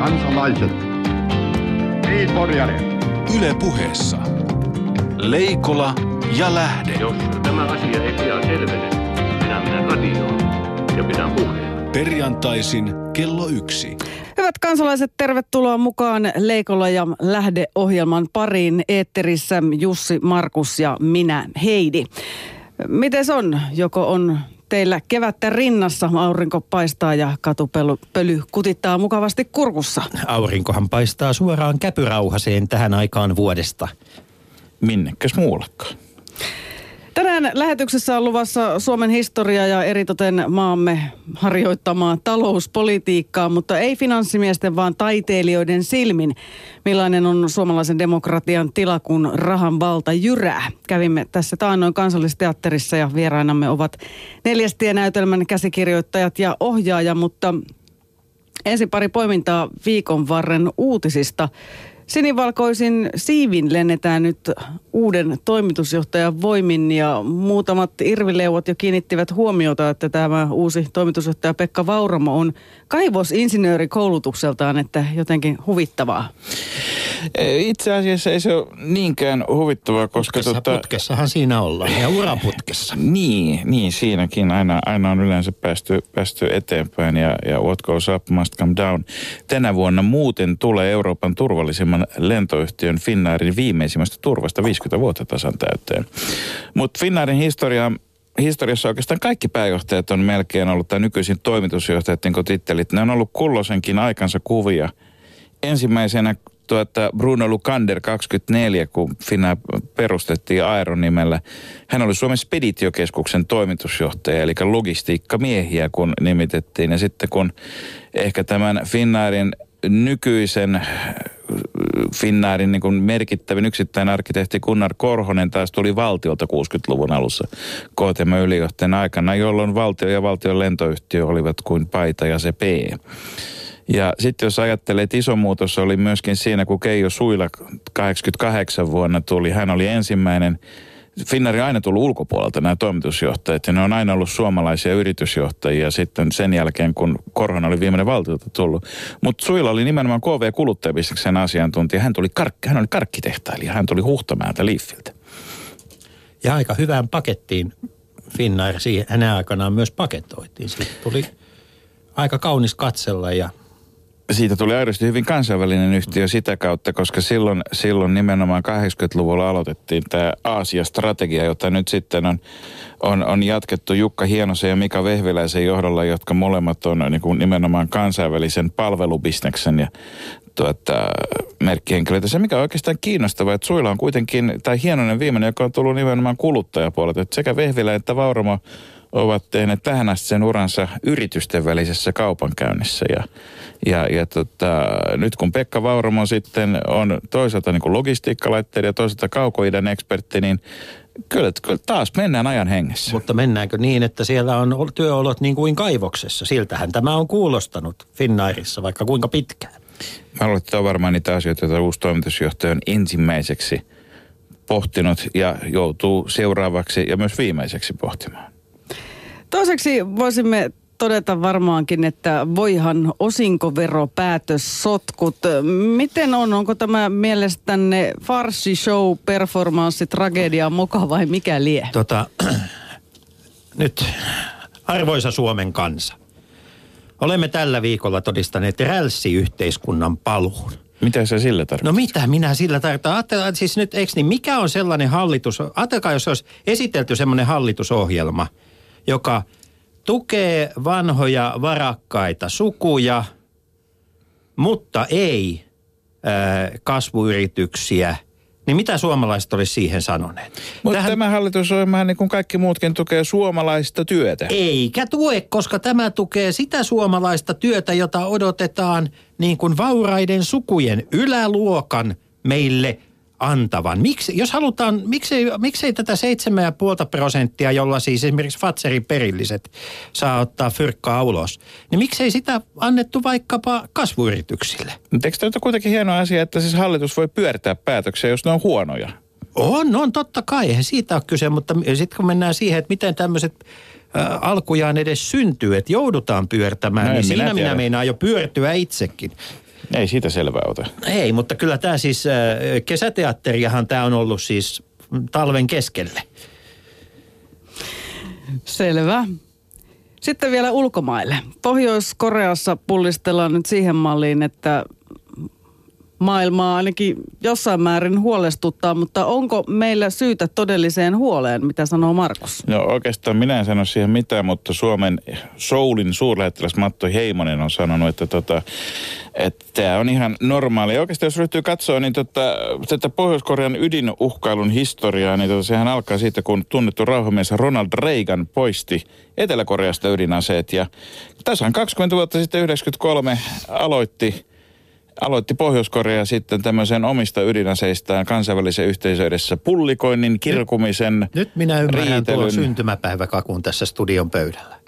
kansalaiset. Niin, Porjari. Yle puheessa. Leikola ja Lähde. Jos tämä asia ei pian selvene, minä menen radioon ja pidän puheen. Perjantaisin kello yksi. Hyvät kansalaiset, tervetuloa mukaan Leikolla ja Lähde-ohjelman pariin. Eetterissä Jussi, Markus ja minä Heidi. Miten on? Joko on teillä kevättä rinnassa, aurinko paistaa ja katupöly kutittaa mukavasti kurkussa? Aurinkohan paistaa suoraan käpyrauhaseen tähän aikaan vuodesta. Minnekäs muuallakaan? Tänään lähetyksessä on luvassa Suomen historia ja eritoten maamme harjoittamaa talouspolitiikkaa, mutta ei finanssimiesten, vaan taiteilijoiden silmin. Millainen on suomalaisen demokratian tila, kun rahan valta jyrää? Kävimme tässä taannoin kansallisteatterissa ja vierainamme ovat neljästienäytelmän käsikirjoittajat ja ohjaaja, mutta ensin pari poimintaa viikon varren uutisista. Sinivalkoisin siivin lennetään nyt uuden toimitusjohtajan voimin ja muutamat irvileuvat jo kiinnittivät huomiota, että tämä uusi toimitusjohtaja Pekka Vauramo on kaivosinsinööri koulutukseltaan, että jotenkin huvittavaa. Itse asiassa ei se ole niinkään huvittavaa, koska... Putkessa, tota, putkessahan siinä ollaan ja uraputkessa. Niin, niin siinäkin aina, aina on yleensä päästy, päästy eteenpäin ja, ja what goes up must come down. Tänä vuonna muuten tulee Euroopan turvallisimman lentoyhtiön Finnairin viimeisimmästä turvasta 50 vuotta tasan täyteen. Mutta Finnairin historia historiassa oikeastaan kaikki pääjohtajat on melkein ollut, tai nykyisin toimitusjohtajat, niin tittelit, ne on ollut kulloisenkin aikansa kuvia. Ensimmäisenä tuota Bruno Lukander 24, kun Finna perustettiin Aeron nimellä. Hän oli Suomen Speditiokeskuksen toimitusjohtaja, eli logistiikkamiehiä, kun nimitettiin. Ja sitten kun ehkä tämän Finnairin nykyisen Finnairin niin merkittävin yksittäinen arkkitehti Gunnar Korhonen taas tuli valtiolta 60-luvun alussa KTM ylijohtajan aikana, jolloin valtio ja valtion lentoyhtiö olivat kuin paita ja se P. Ja sitten jos ajattelee, että iso muutos oli myöskin siinä, kun Keijo Suila 88 vuonna tuli. Hän oli ensimmäinen Finnari on aina tullut ulkopuolelta nämä toimitusjohtajat ja ne on aina ollut suomalaisia yritysjohtajia sitten sen jälkeen, kun Korhonen oli viimeinen valtiolta tullut. Mutta Suila oli nimenomaan KV kuluttajabisneksen asiantuntija. Hän, tuli kark- hän oli karkkitehtailija, hän tuli Huhtamäeltä Liiffiltä. Ja aika hyvään pakettiin Finnair siihen hänen aikanaan myös paketoitiin. Siitä tuli aika kaunis katsella ja siitä tuli aidosti hyvin kansainvälinen yhtiö sitä kautta, koska silloin, silloin nimenomaan 80-luvulla aloitettiin tämä Aasia-strategia, jota nyt sitten on, on, on jatkettu Jukka Hienosen ja Mika Vehviläisen johdolla, jotka molemmat on niin kuin nimenomaan kansainvälisen palvelubisneksen ja tuota, merkkihenkilöitä. Se, mikä on oikeastaan kiinnostavaa, että Suilla on kuitenkin, tai Hienonen viimeinen, joka on tullut nimenomaan kuluttajapuolelta, että sekä Vehvilä että Vauramo ovat tehneet tähän asti sen uransa yritysten välisessä kaupankäynnissä. Ja, ja, ja tota, nyt kun Pekka Vauramo sitten on toisaalta niin logistiikkalaitteiden ja toisaalta kaukoiden ekspertti, niin kyllä, kyllä taas mennään ajan hengessä. Mutta mennäänkö niin, että siellä on työolot niin kuin kaivoksessa? Siltähän tämä on kuulostanut Finnairissa vaikka kuinka pitkään. Mä luulen, että on varmaan niitä asioita, joita uusi toimitusjohtaja on ensimmäiseksi pohtinut ja joutuu seuraavaksi ja myös viimeiseksi pohtimaan. Toiseksi voisimme todeta varmaankin, että voihan osinkoveropäätös sotkut. Miten on? Onko tämä mielestänne farsi show, performanssi, tragedia, moka vai mikä lie? Tota, nyt arvoisa Suomen kansa. Olemme tällä viikolla todistaneet rälssiyhteiskunnan paluun. Mitä se sillä tarkoittaa? No mitä minä sillä tarkoitan? Ajatellaan, siis nyt eikö niin, mikä on sellainen hallitus, ajatelkaa jos olisi esitelty sellainen hallitusohjelma, joka tukee vanhoja varakkaita sukuja, mutta ei ää, kasvuyrityksiä – niin mitä suomalaiset olisi siihen sanoneet? Mutta Tähän... tämä hallitusohjelma, niin kuin kaikki muutkin, tukee suomalaista työtä. Eikä tue, koska tämä tukee sitä suomalaista työtä, jota odotetaan niin kuin vauraiden sukujen yläluokan meille antavan. Miksi, jos halutaan, miksei, miksei tätä 7,5 prosenttia, jolla siis esimerkiksi Fatserin perilliset saa ottaa fyrkkaa ulos, niin miksei sitä annettu vaikkapa kasvuyrityksille? Mutta eikö tämä kuitenkin hieno asia, että siis hallitus voi pyörtää päätöksiä, jos ne on huonoja? On, on totta kai, eihän siitä ole kyse, mutta sitten kun mennään siihen, että miten tämmöiset alkujaan edes syntyy, että joudutaan pyörtämään, no, niin minä siinä minä meinaan jo pyörtyä itsekin. Ei siitä selvää ota. Ei, mutta kyllä tämä siis, äh, kesäteatteriahan tämä on ollut siis talven keskelle. Selvä. Sitten vielä ulkomaille. Pohjois-Koreassa pullistellaan nyt siihen malliin, että maailmaa ainakin jossain määrin huolestuttaa, mutta onko meillä syytä todelliseen huoleen, mitä sanoo Markus? No oikeastaan minä en sano siihen mitään, mutta Suomen Soulin suurlähettiläs Matto Heimonen on sanonut, että tota, tämä on ihan normaali. Oikeastaan jos ryhtyy katsoa, niin tota, tätä Pohjois-Korean ydinuhkailun historiaa, niin tota, sehän alkaa siitä, kun tunnettu rauhamies Ronald Reagan poisti Etelä-Koreasta ydinaseet. Ja tasan 20 vuotta sitten 93 aloitti aloitti Pohjois-Korea sitten tämmöisen omista ydinaseistaan kansainvälisen yhteisön edessä pullikoinnin, kirkumisen, Nyt, nyt minä ymmärrän tuon syntymäpäiväkakun tässä studion pöydällä.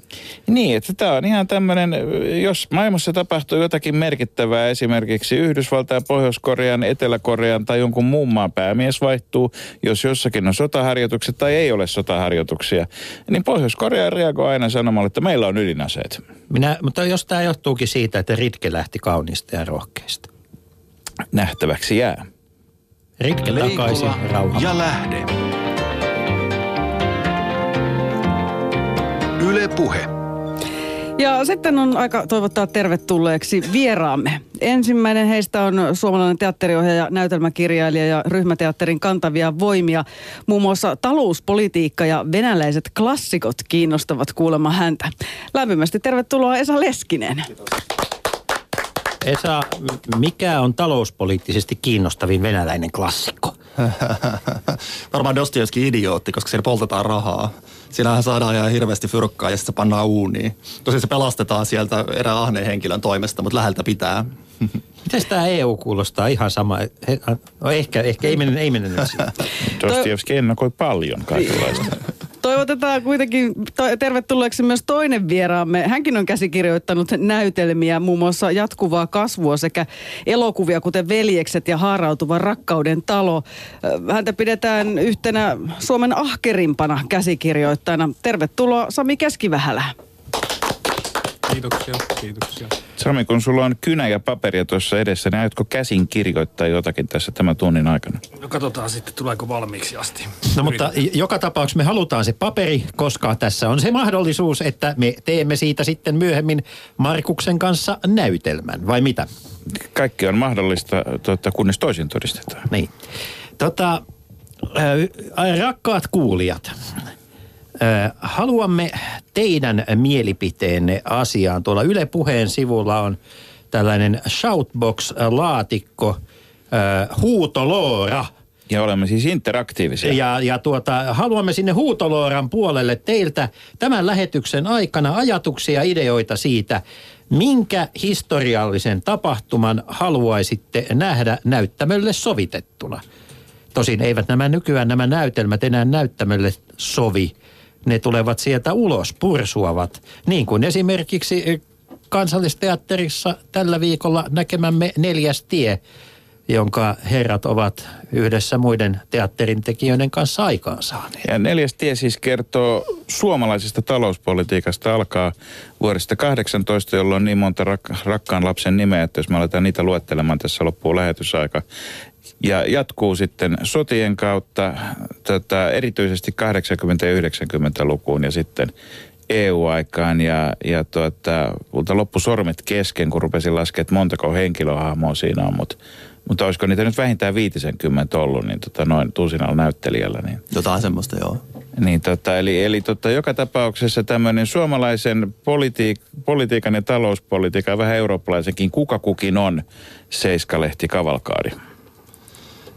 Niin, että tämä on ihan tämmöinen, jos maailmassa tapahtuu jotakin merkittävää, esimerkiksi Yhdysvaltain, Pohjois-Korean, Etelä-Korean tai jonkun muun maan päämies vaihtuu, jos jossakin on sotaharjoitukset tai ei ole sotaharjoituksia, niin Pohjois-Korea reagoi aina sanomalla, että meillä on ydinaseet. Minä, mutta jos tämä johtuukin siitä, että Ritke lähti kauniista ja rohkeista. Nähtäväksi jää. Ritke takaisin rauha. ja lähde. Yle Puhe. Ja sitten on aika toivottaa tervetulleeksi vieraamme. Ensimmäinen heistä on suomalainen teatteriohjaaja, näytelmäkirjailija ja ryhmäteatterin kantavia voimia. Muun muassa talouspolitiikka ja venäläiset klassikot kiinnostavat kuulemma häntä. Lämpimästi tervetuloa Esa Leskinen. Esa, m- mikä on talouspoliittisesti kiinnostavin venäläinen klassikko? Varmaan Dostoevskin idiootti, koska siellä poltetaan rahaa. Siinähän saadaan ihan hirveästi fyrkkaa ja sitten se pannaan uuniin. Tosin se pelastetaan sieltä erään ahneen henkilön toimesta, mutta läheltä pitää. Miten tämä EU kuulostaa ihan sama? He, no ehkä, ehkä ei mennä, ei mennä nyt siihen. Dostoevski ennakoi paljon kaikenlaista. Toivotetaan kuitenkin to- tervetulleeksi myös toinen vieraamme. Hänkin on käsikirjoittanut näytelmiä, muun muassa jatkuvaa kasvua sekä elokuvia, kuten Veljekset ja Haarautuva rakkauden talo. Häntä pidetään yhtenä Suomen ahkerimpana käsikirjoittajana. Tervetuloa Sami Keskivähälä. Kiitoksia, kiitoksia. Sami, kun sulla on kynä ja paperia tuossa edessä, niin aiotko käsin kirjoittaa jotakin tässä tämän tunnin aikana? No katsotaan sitten, tuleeko valmiiksi asti. No mutta j- joka tapauksessa me halutaan se paperi, koska tässä on se mahdollisuus, että me teemme siitä sitten myöhemmin Markuksen kanssa näytelmän, vai mitä? Kaikki on mahdollista, tuota, kunnes toisin todistetaan. Niin. Tota, äh, rakkaat kuulijat, haluamme teidän mielipiteenne asiaan. Tuolla Yle Puheen sivulla on tällainen shoutbox-laatikko, huutoloora. Ja olemme siis interaktiivisia. Ja, ja tuota, haluamme sinne huutolooran puolelle teiltä tämän lähetyksen aikana ajatuksia ja ideoita siitä, minkä historiallisen tapahtuman haluaisitte nähdä näyttämölle sovitettuna. Tosin eivät nämä nykyään nämä näytelmät enää näyttämölle sovi. Ne tulevat sieltä ulos, pursuavat. Niin kuin esimerkiksi eh, kansallisteatterissa tällä viikolla näkemämme neljäs tie, jonka herrat ovat yhdessä muiden teatterin tekijöiden kanssa aikaansaaneet. Ja neljäs tie siis kertoo suomalaisesta talouspolitiikasta. Alkaa vuodesta 18, jolloin on niin monta rak- rakkaan lapsen nimeä, että jos me aletaan niitä luettelemaan, tässä loppuu lähetysaika. Ja jatkuu sitten sotien kautta tota, erityisesti 80- ja 90-lukuun ja sitten EU-aikaan ja, ja tuota, multa loppu sormet kesken, kun rupesin laskemaan, että montako henkilöhahmoa siinä on, mutta mutta olisiko niitä nyt vähintään 50 ollut, niin tota, noin tusinalla näyttelijällä, niin Jotain semmoista, joo. niin tota, eli, eli tota, joka tapauksessa tämmöinen suomalaisen politiik- politiikan ja talouspolitiikan, vähän eurooppalaisenkin, kuka kukin on seiskalehti kavalkaadi.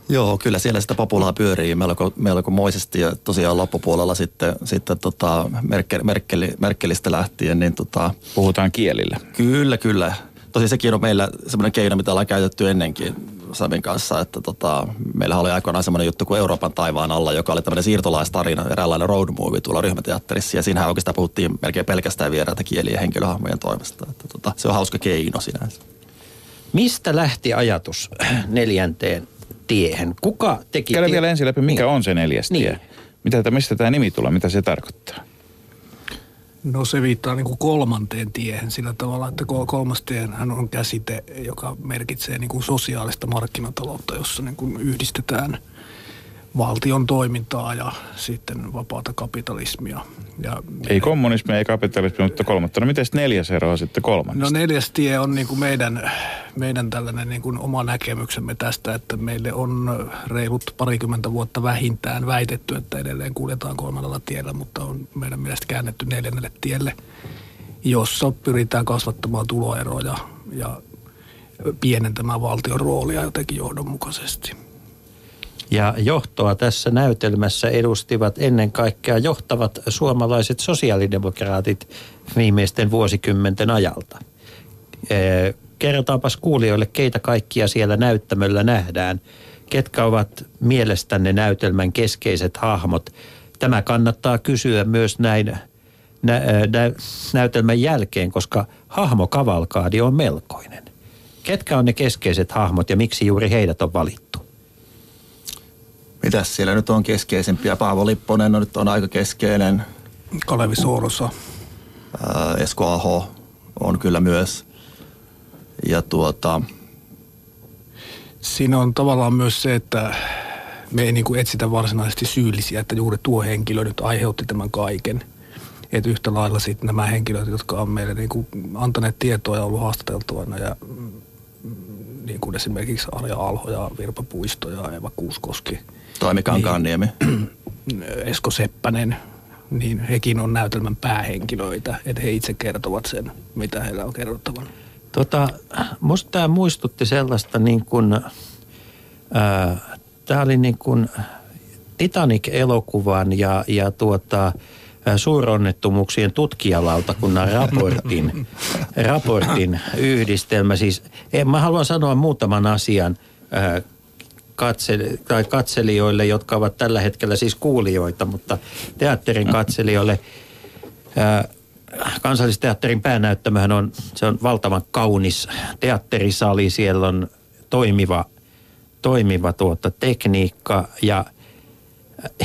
Joo, kyllä siellä sitä populaa pyörii melko, melkomoisesti ja tosiaan loppupuolella sitten, sitten tota Merkel, Merkeli, Merkelistä lähtien, niin tota, Puhutaan kielillä. Kyllä, kyllä. Tosi sekin on meillä semmoinen keino, mitä ollaan käytetty ennenkin Samin kanssa, että tota, meillä oli aikoinaan semmoinen juttu kuin Euroopan taivaan alla, joka oli tämmöinen siirtolaistarina, eräänlainen road movie tuolla ryhmäteatterissa. Ja siinähän oikeastaan puhuttiin melkein pelkästään vieraita kieliä ja henkilöhahmojen toimesta. Että tota, se on hauska keino sinänsä. Mistä lähti ajatus neljänteen tiehen? Kuka teki... Käydään vielä ensin läpi, mikä Niin. on se neljäs tie. Niin. Mitä, mistä tämä nimi tulee, mitä se tarkoittaa? No se viittaa niin kuin kolmanteen tiehen sillä tavalla, että kol- kolmas tiehän on käsite, joka merkitsee niin kuin sosiaalista markkinataloutta, jossa niin kuin yhdistetään valtion toimintaa ja sitten vapaata kapitalismia. Ja Ei kommunismi, ei kapitalismi, mutta kolmatta. No miten neljäs ero on sitten kolmannesta? No neljäs tie on niin kuin meidän, meidän tällainen niin kuin oma näkemyksemme tästä, että meille on reilut parikymmentä vuotta vähintään väitetty, että edelleen kuljetaan kolmannella tiellä, mutta on meidän mielestä käännetty neljännelle tielle, jossa pyritään kasvattamaan tuloeroja ja pienentämään valtion roolia jotenkin johdonmukaisesti. Ja johtoa tässä näytelmässä edustivat ennen kaikkea johtavat suomalaiset sosiaalidemokraatit viimeisten vuosikymmenten ajalta. Kerrotaanpas kuulijoille, keitä kaikkia siellä näyttämöllä nähdään. Ketkä ovat mielestänne näytelmän keskeiset hahmot? Tämä kannattaa kysyä myös näin nä- nä- näytelmän jälkeen, koska hahmokavalkaadi on melkoinen. Ketkä on ne keskeiset hahmot ja miksi juuri heidät on valittu? Mitäs siellä nyt on keskeisimpiä? Paavo Lipponen on nyt on aika keskeinen. Kalevi Soorosa. Ää, Esko Aho on kyllä myös. Ja tuota, Siinä on tavallaan myös se, että me ei niin kuin etsitä varsinaisesti syyllisiä, että juuri tuo henkilö nyt aiheutti tämän kaiken. Että yhtä lailla sitten nämä henkilöt, jotka on meille niin kuin antaneet tietoa ja ollut haastateltavana ja mm, niin kuin esimerkiksi Arja Alho ja Virpa Puisto ja Eva Kuuskoski. Toimi Kankaanniemi. Esko Seppänen, niin hekin on näytelmän päähenkilöitä, että he itse kertovat sen, mitä heillä on kerrottavana. Tota, musta tämä muistutti sellaista niin kuin, tämä oli niin kuin Titanic-elokuvan ja, ja tuota, ää, suuronnettomuuksien tutkijalautakunnan raportin, raportin yhdistelmä. Siis, eh, mä haluan sanoa muutaman asian ää, katseli, tai katselijoille, jotka ovat tällä hetkellä siis kuulijoita, mutta teatterin katselijoille. Ää, Kansallisteatterin päänäyttämöhän on, se on valtavan kaunis teatterisali, siellä on toimiva, toimiva tuota tekniikka ja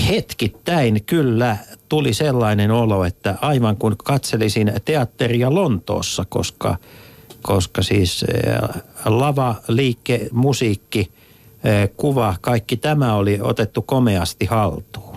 hetkittäin kyllä tuli sellainen olo, että aivan kun katselisin teatteria Lontoossa, koska, koska siis eh, lava, liike, musiikki, kuva, kaikki tämä oli otettu komeasti haltuun.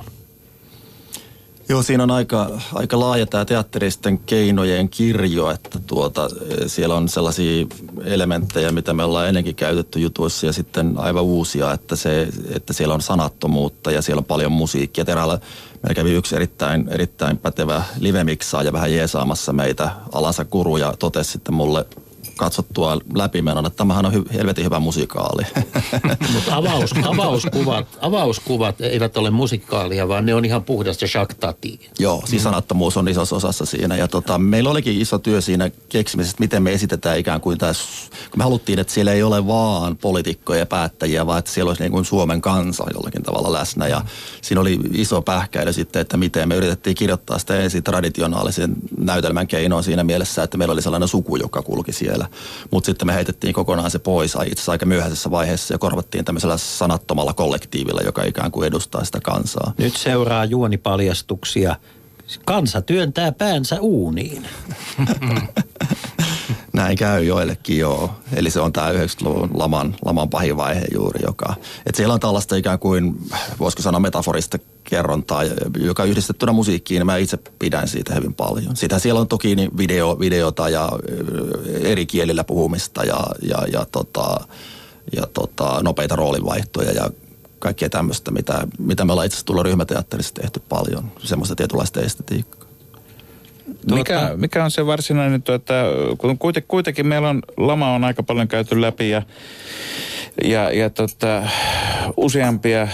Joo, siinä on aika, aika laaja tämä teatteristen keinojen kirjo, että tuota, siellä on sellaisia elementtejä, mitä me ollaan ennenkin käytetty jutuissa ja sitten aivan uusia, että, se, että siellä on sanattomuutta ja siellä on paljon musiikkia. Terällä meillä kävi yksi erittäin, erittäin pätevä livemiksaaja vähän jeesaamassa meitä alansa kuru ja totesi sitten mulle katsottua läpimenon, että tämähän on hy- helvetin hyvä musikaali. Mutta avaus, avauskuvat, avauskuvat eivät ole musikaalia, vaan ne on ihan puhdasta Tati. Joo, siis sanattomuus on isossa osassa siinä. Ja tota, meillä olikin iso työ siinä keksimisessä, miten me esitetään ikään kuin tässä, kun me haluttiin, että siellä ei ole vaan poliitikkoja ja päättäjiä, vaan että siellä olisi niin kuin Suomen kansa jollakin tavalla läsnä. Ja siinä oli iso pähkäily sitten, että miten me yritettiin kirjoittaa sitä ensin traditionaalisen näytelmän keinoin siinä mielessä, että meillä oli sellainen suku, joka kulki siellä. Mutta sitten me heitettiin kokonaan se pois itse asiassa aika myöhäisessä vaiheessa ja korvattiin tämmöisellä sanattomalla kollektiivilla, joka ikään kuin edustaa sitä kansaa. Nyt seuraa juonipaljastuksia. Kansa työntää päänsä uuniin. Näin käy joillekin joo. Eli se on tämä 90-luvun laman, laman pahin vaihe juuri, joka... Että siellä on tällaista ikään kuin, voisiko sanoa metaforista kerrontaa, joka yhdistettynä musiikkiin, niin mä itse pidän siitä hyvin paljon. Sitä siellä on toki niin video, videota ja eri kielillä puhumista ja, ja, ja, tota, ja tota, nopeita roolivaihtoja ja kaikkea tämmöistä, mitä, mitä me ollaan itse asiassa ryhmäteatterissa tehty paljon, semmoista tietynlaista estetiikkaa. Mikä, mikä on se varsinainen, että kun kuitenkin, kuitenkin meillä on, lama on aika paljon käyty läpi ja, ja, ja tota, useampia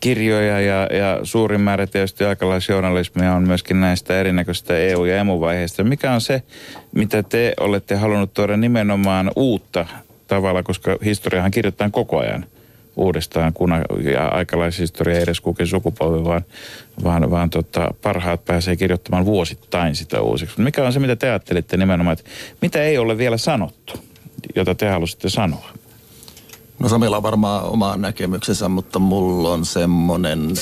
kirjoja ja, ja suurin määrä tietysti aikalaisjournalismia on myöskin näistä erinäköistä EU- ja emu-vaiheista. Mikä on se, mitä te olette halunnut tuoda nimenomaan uutta tavalla, koska historiahan kirjoitetaan koko ajan uudestaan, kun ja aikalaishistoria ei edes kukin sukupolvi, vaan, vaan, vaan tota, parhaat pääsee kirjoittamaan vuosittain sitä uusiksi. Mikä on se, mitä te ajattelitte nimenomaan, että mitä ei ole vielä sanottu, jota te halusitte sanoa? No Samilla on varmaan oma näkemyksensä, mutta mulla on semmoinen,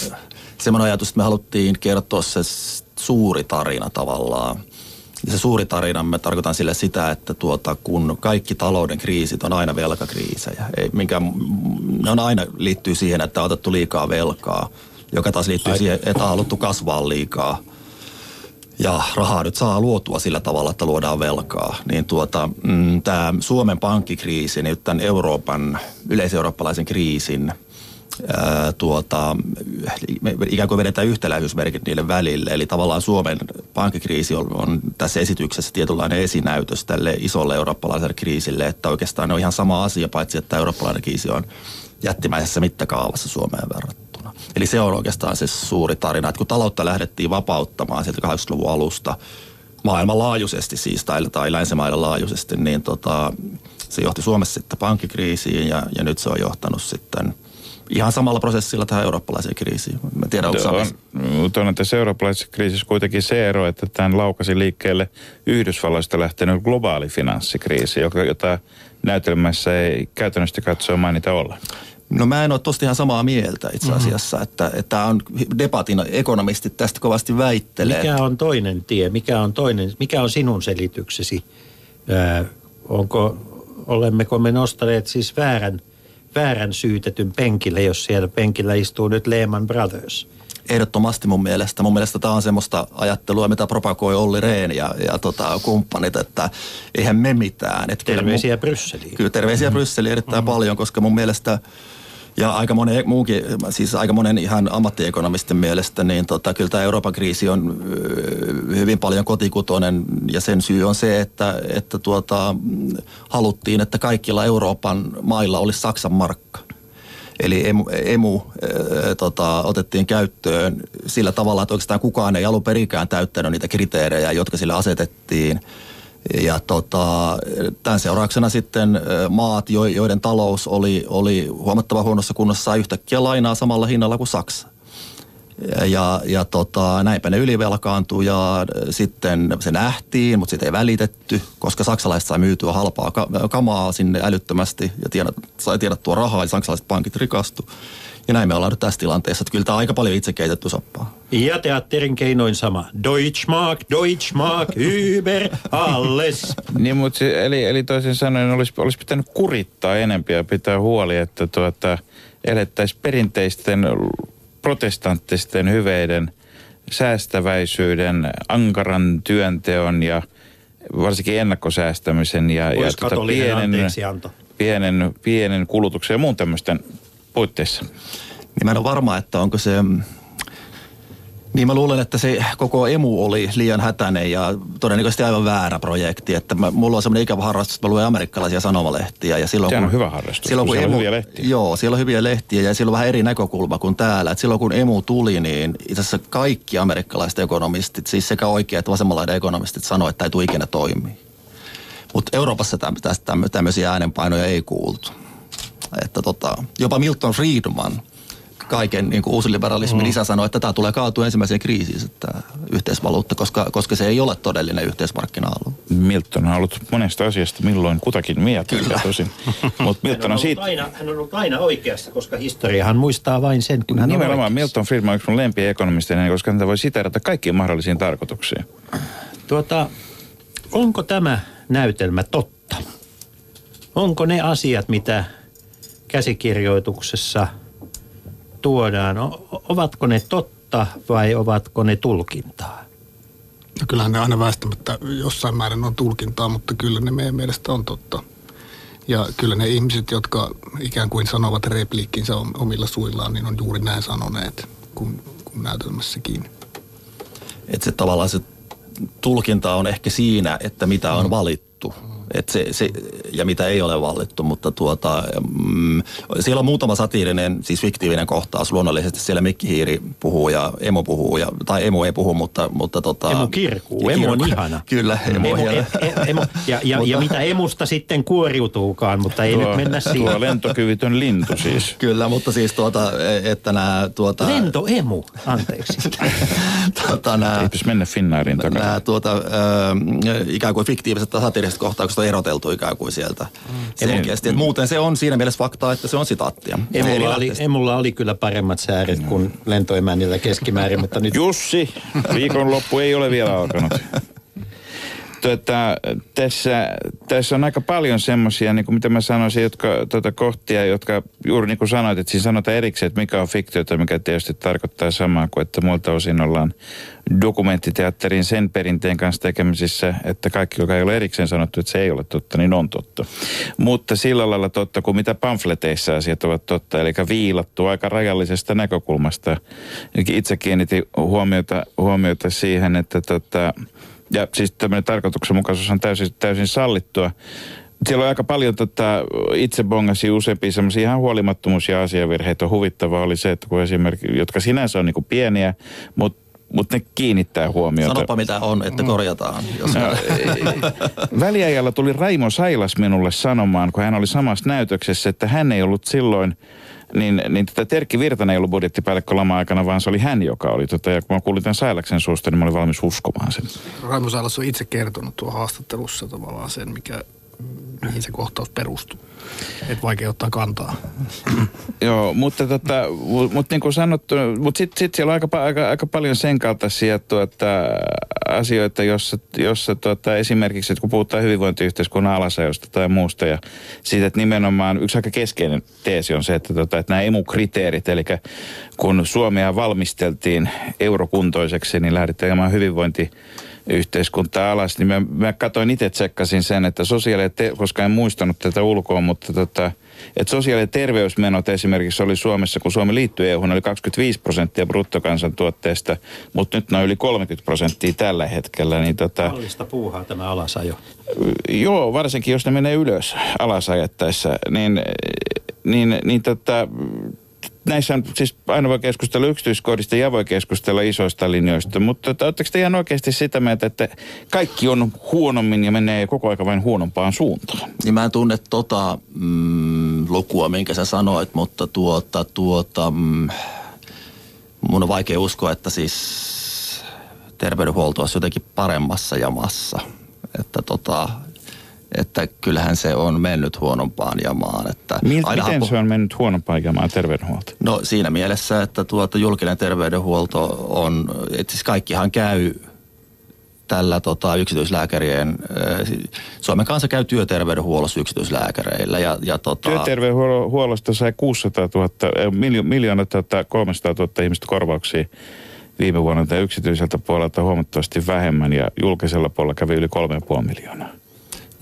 semmoinen ajatus, että me haluttiin kertoa se suuri tarina tavallaan. Se suuri tarina, mä tarkoitan sille sitä, että tuota, kun kaikki talouden kriisit on aina velkakriisejä. Ei, minkä, ne on aina liittyy siihen, että on otettu liikaa velkaa, joka taas liittyy Ai. siihen, että on haluttu kasvaa liikaa. Ja rahaa nyt saa luotua sillä tavalla, että luodaan velkaa. Niin tuota, mm, tämä Suomen pankkikriisi, niin tämän Euroopan, yleiseurooppalaisen kriisin – ää, tuota, ikään kuin vedetään yhtäläisyysmerkit niille välille. Eli tavallaan Suomen pankkikriisi on, on tässä esityksessä tietynlainen esinäytös tälle isolle eurooppalaiselle kriisille, että oikeastaan ne on ihan sama asia, paitsi että eurooppalainen kriisi on jättimäisessä mittakaavassa Suomeen verrattuna. Eli se on oikeastaan se suuri tarina, että kun taloutta lähdettiin vapauttamaan sieltä 80-luvun alusta, maailmanlaajuisesti siis, tai, tai länsimaiden laajuisesti, niin tota, se johti Suomessa sitten pankkikriisiin ja, ja nyt se on johtanut sitten – ihan samalla prosessilla tähän eurooppalaiseen kriisiin. Mä tiedän, onko on, mutta on tässä eurooppalaisessa kriisissä kuitenkin se ero, että tämän laukasi liikkeelle Yhdysvalloista lähtenyt globaali finanssikriisi, joka, jota näytelmässä ei käytännössä katsoa mainita olla. No mä en ole tosta ihan samaa mieltä itse mhm. asiassa, mm-hmm. että, että on debatin ekonomistit tästä kovasti väittelee. Mikä on toinen tie? Mikä on, toinen, mikä on sinun selityksesi? Öö, onko, olemmeko me nostaneet siis väärän – väärän syytetyn penkille, jos siellä penkillä istuu nyt Lehman Brothers? Ehdottomasti mun mielestä. Mun mielestä tämä on semmoista ajattelua, mitä propagoi Olli Rehn ja, ja tota, kumppanit, että eihän me mitään. Et terveisiä Brysseliin. Kyllä terveisiä mm-hmm. Brysseliin erittäin mm-hmm. paljon, koska mun mielestä ja aika monen muukin, siis aika monen ihan ammattiekonomistin mielestä, niin tota, kyllä tämä Euroopan kriisi on hyvin paljon kotikutoinen ja sen syy on se, että, että tuota, haluttiin, että kaikilla Euroopan mailla olisi Saksan markka. Eli emu, emu tota, otettiin käyttöön sillä tavalla, että oikeastaan kukaan ei alun perikään täyttänyt niitä kriteerejä, jotka sille asetettiin – ja tota, tämän seurauksena sitten maat, joiden talous oli, oli huomattavan huonossa kunnossa, sai yhtäkkiä lainaa samalla hinnalla kuin Saksa. Ja, ja tota, näinpä ne ylivelkaantui ja sitten se nähtiin, mutta sitä ei välitetty, koska saksalaiset sai myytyä halpaa kamaa sinne älyttömästi ja tienat, sai tiedettua rahaa ja saksalaiset pankit rikastu. Ja näin me ollaan nyt tässä tilanteessa, että kyllä tämä on aika paljon itse keitetty soppaa. Ja teatterin keinoin sama. Deutschmark, Deutschmark, über alles. niin, mutta se, eli, eli toisin sanoen olisi, olisi pitänyt kurittaa enempiä ja pitää huoli, että tuota, elettäisiin perinteisten protestanttisten hyveiden säästäväisyyden, ankaran työnteon ja varsinkin ennakkosäästämisen ja, ja tuota pienen, pienen, pienen kulutuksen ja muun tämmöisten puitteissa? Niin mä en ole varma, että onko se... Niin mä luulen, että se koko emu oli liian hätäinen ja todennäköisesti aivan väärä projekti. Että mä, mulla on semmoinen ikävä harrastus, että mä luen amerikkalaisia sanomalehtiä. Ja silloin, Sehän kun, on hyvä harrastus, silloin, kun, emu, on hyviä lehtiä. Joo, siellä on hyviä lehtiä ja siellä on vähän eri näkökulma kuin täällä. Et silloin kun emu tuli, niin itse asiassa kaikki amerikkalaiset ekonomistit, siis sekä oikeat että vasemmanlaiden ekonomistit sanoivat, että tämä ei tule ikinä toimia. Mutta Euroopassa tämmöisiä äänenpainoja ei kuultu. Että tota, jopa Milton Friedman, kaiken niin kuin uusliberalismin mm. isä sanoi, että tämä tulee kaatua ensimmäiseen kriisiin, tämä yhteisvaluutta, koska, koska se ei ole todellinen yhteismarkkina-alue. Milton on ollut monesta asiasta milloin kutakin mieltä, Kyllä. tosin. Mut Milton on, on siitä... aina, hän on ollut aina oikeassa, koska historiahan muistaa vain sen, kun hän Nimenomaan on Milton Friedman on yksi mun lempiä koska häntä voi siterata kaikkiin mahdollisiin tarkoituksiin. Tuota, onko tämä näytelmä totta? Onko ne asiat, mitä käsikirjoituksessa tuodaan, ovatko ne totta vai ovatko ne tulkintaa? No kyllähän ne aina väistämättä jossain määrin on tulkintaa, mutta kyllä ne meidän mielestä on totta. Ja kyllä ne ihmiset, jotka ikään kuin sanovat repliikkinsä omilla suillaan, niin on juuri näin sanoneet, kun, kun näytelmässäkin. Että se tavallaan se tulkinta on ehkä siinä, että mitä on valittu. Et se, se, ja mitä ei ole vallittu, mutta tuota, mm, siellä on muutama satiirinen, siis fiktiivinen kohtaus. Luonnollisesti siellä Mikki Hiiri puhuu ja Emo puhuu, ja, tai Emo ei puhu, mutta... mutta tota, emo kirkuu, Emo on ihana. Kyllä, Emo, emo, e, e, emo ja, ja, mutta, ja mitä Emusta sitten kuoriutuukaan, mutta ei tuo, nyt mennä siihen. Tuo lentokyvytön lintu siis. Kyllä, mutta siis tuota, että nämä... Tuota, Lentoemu, anteeksi. tuota, nämä, mennä Finnairin takana. Nämä tuota, äh, ikään kuin fiktiiviset satiiriset kohtaukset on eroteltu ikään kuin sieltä mm. selkeästi. Et muuten se on siinä mielessä faktaa, että se on sitaattia. Emulla oli, emulla oli kyllä paremmat sääret kuin lentoemännillä keskimäärin, mutta nyt... Jussi, viikonloppu ei ole vielä alkanut. Tuota, tässä, tässä on aika paljon semmoisia, niin kuin mitä mä sanoisin, jotka, tuota, kohtia, jotka juuri niin kuin sanoit, että siinä sanotaan erikseen, että mikä on fiktiota, mikä tietysti tarkoittaa samaa kuin, että muilta osin ollaan dokumenttiteatterin sen perinteen kanssa tekemisissä, että kaikki, joka ei ole erikseen sanottu, että se ei ole totta, niin on totta. Mutta sillä lailla totta kuin mitä pamfleteissa asiat ovat totta, eli viilattu aika rajallisesta näkökulmasta. Itse kiinnitin huomiota, huomiota siihen, että tota, ja siis tämmöinen tarkoituksenmukaisuus on täysin, täysin sallittua. Siellä on aika paljon tota, itse bongasi useampia semmoisia ihan huolimattomuus- ja asiavirheitä. Huvittavaa oli se, että kun esimerkiksi, jotka sinänsä on niin pieniä, mutta mutta ne kiinnittää huomiota. Sanopa mitä on, että mm. korjataan. Jos no, väliajalla tuli Raimo Sailas minulle sanomaan, kun hän oli samassa näytöksessä, että hän ei ollut silloin niin, niin tätä Terkki Virtanen ei ollut budjettipäällikkö lama-aikana, vaan se oli hän, joka oli. Tota, ja kun mä kuulin tämän Sailaksen suusta, niin mä olin valmis uskomaan sen. Raimo Sailas on itse kertonut tuo haastattelussa tavallaan sen, mikä, mihin se kohtaus perustuu. Et vaikea ottaa kantaa. Joo, mutta, tota, mutta niin kuin sanottu, mutta sitten sit siellä on aika, aika, aika paljon sen kaltaisia tuota, asioita, jossa, jossa tuota, esimerkiksi, että kun puhutaan hyvinvointiyhteiskunnan alasajosta tai muusta ja siitä, että nimenomaan yksi aika keskeinen teesi on se, että, tuota, että nämä emukriteerit, eli kun Suomea valmisteltiin eurokuntoiseksi, niin lähdettiin hyvinvointi yhteiskuntaa alas, niin mä, mä katsoin itse, tsekkasin sen, että sosiaali- ja te- koska en muistanut tätä ulkoa, mutta tota, että sosiaali- ja terveysmenot esimerkiksi oli Suomessa, kun Suomi liittyi EU, oli 25 prosenttia bruttokansantuotteesta, mutta nyt noin yli 30 prosenttia tällä hetkellä. Niin tota, Kallista puuhaa tämä alasajo. Joo, varsinkin jos ne menee ylös alasajettaessa, niin, niin, niin tota, näissä on siis aina voi keskustella yksityiskohdista ja voi keskustella isoista linjoista, mutta tota, oletteko te ihan oikeasti sitä mieltä, että kaikki on huonommin ja menee koko ajan vain huonompaan suuntaan? Niin mä en tunne tota mm, lukua, minkä sä sanoit, mutta tuota, tuota, mm, mun on vaikea uskoa, että siis terveydenhuolto olisi jotenkin paremmassa jamassa. Että tota, että kyllähän se on mennyt huonompaan jamaan. Että Mil, miten po- se on mennyt huonompaan jamaan terveydenhuolto? No siinä mielessä, että tuota, julkinen terveydenhuolto on, että siis kaikkihan käy tällä tota, yksityislääkärien, äh, Suomen kanssa käy työterveydenhuollossa yksityislääkäreillä. Ja, ja, tota... Työterveydenhuollosta sai 600 000, miljo, miljoona 300 000 ihmistä korvauksia viime vuonna tai yksityiseltä puolelta huomattavasti vähemmän ja julkisella puolella kävi yli 3,5 miljoonaa.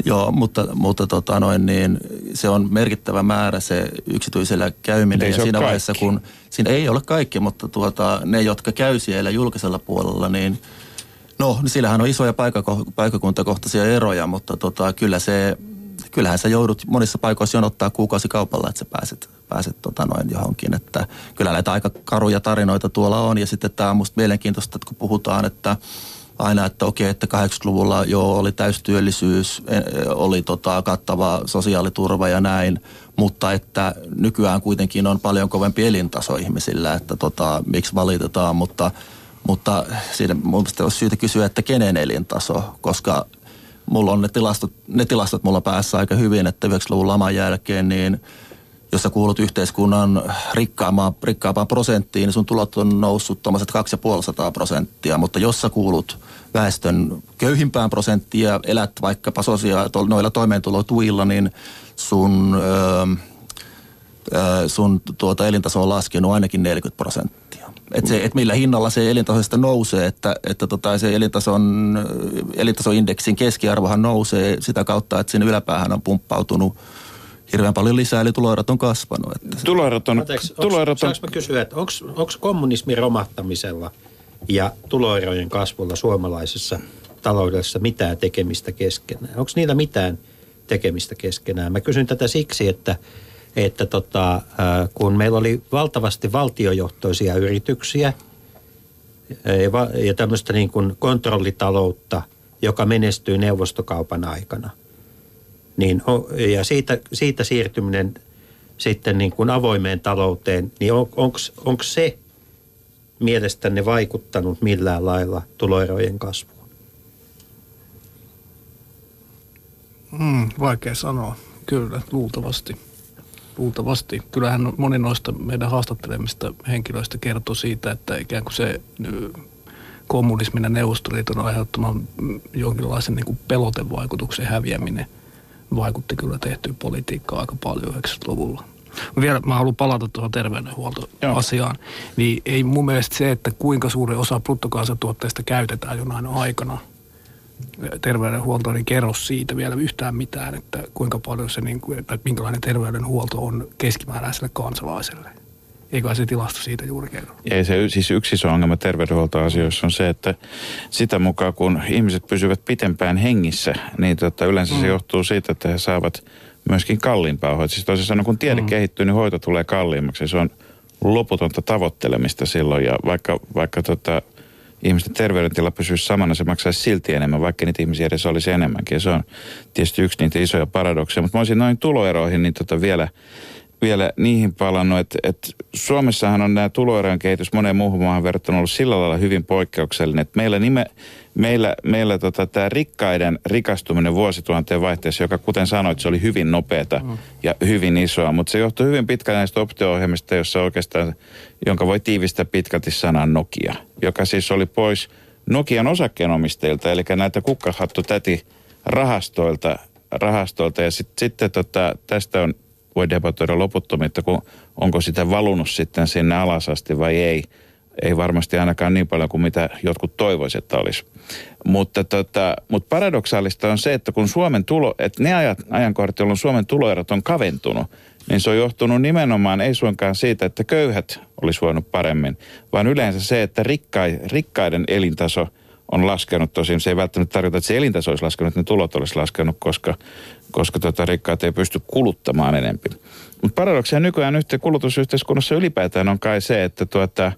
Joo, mutta, mutta tota noin, niin se on merkittävä määrä se yksityisellä käyminen. Ja siinä vaiheessa, kun siinä ei ole kaikki, mutta tuota, ne, jotka käy siellä julkisella puolella, niin no, niin sillähän on isoja paikkakuntakohtaisia eroja, mutta tota, kyllä se, kyllähän sä joudut monissa paikoissa jonottaa kuukausikaupalla, että sä pääset, pääset tota noin johonkin. Että kyllä näitä aika karuja tarinoita tuolla on. Ja sitten tämä on musta mielenkiintoista, että kun puhutaan, että aina, että okei, että 80-luvulla jo oli täystyöllisyys, e, oli tota kattava sosiaaliturva ja näin, mutta että nykyään kuitenkin on paljon kovempi elintaso ihmisillä, että tota, miksi valitetaan, mutta, mutta siinä mun olisi syytä kysyä, että kenen elintaso, koska mulla on ne tilastot, ne tilastot mulla päässä aika hyvin, että 90-luvun laman jälkeen niin jos sä kuulut yhteiskunnan rikkaampaan, rikkaampaan prosenttiin, niin sun tulot on noussut tuommoiset 250 prosenttia, mutta jos sä kuulut väestön köyhimpään prosenttiin ja elät vaikkapa sosiaali- noilla toimeentulotuilla, niin sun, öö, öö, sun tuota elintaso on laskenut ainakin 40 prosenttia. Et se, et millä hinnalla se elintaso sitä nousee, että, että tota se elintason, elintasoindeksin keskiarvohan nousee sitä kautta, että sinne yläpäähän on pumppautunut hirveän paljon lisää, eli tuloerot on kasvanut. Että tuloerot on... Anteeksi, tuloerot on... Saanko kysyä, että onko kommunismin romahtamisella – ja tuloerojen kasvulla suomalaisessa taloudessa mitään tekemistä keskenään? Onko niillä mitään tekemistä keskenään? Mä kysyn tätä siksi, että, että tota, kun meillä oli valtavasti valtiojohtoisia yrityksiä ja, ja tämmöistä niin kuin kontrollitaloutta, joka menestyy neuvostokaupan aikana, niin, ja siitä, siitä siirtyminen sitten niin kuin avoimeen talouteen, niin on, onko se mielestänne vaikuttanut millään lailla tuloerojen kasvuun? Mm, vaikea sanoa. Kyllä, luultavasti. Luultavasti. Kyllähän moni noista meidän haastattelemista henkilöistä kertoo siitä, että ikään kuin se kommunismin ja Neuvostoliiton aiheuttaman mm, jonkinlaisen niin kuin pelotevaikutuksen häviäminen vaikutti kyllä tehtyä politiikkaa aika paljon 90-luvulla. Vielä mä haluan palata tuohon terveydenhuoltoasiaan. Niin ei mun mielestä se, että kuinka suuri osa bruttokansantuotteesta käytetään jonain aikana terveydenhuoltoon, niin kerro siitä vielä yhtään mitään, että kuinka paljon se, niin kuin, että minkälainen terveydenhuolto on keskimääräiselle kansalaiselle. Eikä se tilasto siitä juuri kerro. Ei se, siis yksi iso ongelma terveydenhuoltoasioissa on se, että sitä mukaan kun ihmiset pysyvät pitempään hengissä, niin tota, yleensä mm. se johtuu siitä, että he saavat myöskin kalliimpaa hoitoa. Siis toisin sanoen, kun tiede mm. kehittyy, niin hoito tulee kalliimmaksi. Se on loputonta tavoittelemista silloin ja vaikka, vaikka tota, ihmisten terveydentila pysyisi samana, se maksaisi silti enemmän, vaikka niitä ihmisiä edes olisi enemmänkin. Ja se on tietysti yksi niitä isoja paradokseja. Mutta mä olisin noin tuloeroihin niin tota vielä, vielä niihin palannut, että, että Suomessahan on nämä tuloerojen kehitys moneen muuhun maahan verrattuna ollut sillä lailla hyvin poikkeuksellinen, että meillä, nime, meillä, meillä tota, tämä rikkaiden rikastuminen vuosituhanteen vaihteessa, joka kuten sanoit, se oli hyvin nopeata mm. ja hyvin isoa, mutta se johtui hyvin pitkään näistä optio-ohjelmista, jossa oikeastaan, jonka voi tiivistää pitkälti sanan Nokia, joka siis oli pois Nokian osakkeenomistajilta, eli näitä kukkahattu täti rahastoilta, rahastoilta ja sit, sitten tota, tästä on voi debatoida loputtomiin, että kun, onko sitä valunut sitten sinne alas asti vai ei. Ei varmasti ainakaan niin paljon kuin mitä jotkut toivoisivat, että olisi. Mutta, tota, mutta paradoksaalista on se, että kun Suomen tulo, että ne ajat, ajankohdat, jolloin Suomen tuloerot on kaventunut, niin se on johtunut nimenomaan ei suinkaan siitä, että köyhät olisi voinut paremmin, vaan yleensä se, että rikkai, rikkaiden elintaso on laskenut. Tosin se ei välttämättä tarkoita, että se elintaso olisi laskenut, että ne tulot olisi laskenut, koska koska tota rikkaat ei pysty kuluttamaan enempi. Mutta paradoksia nykyään yhteen kulutusyhteiskunnassa ylipäätään on kai se, että tuota,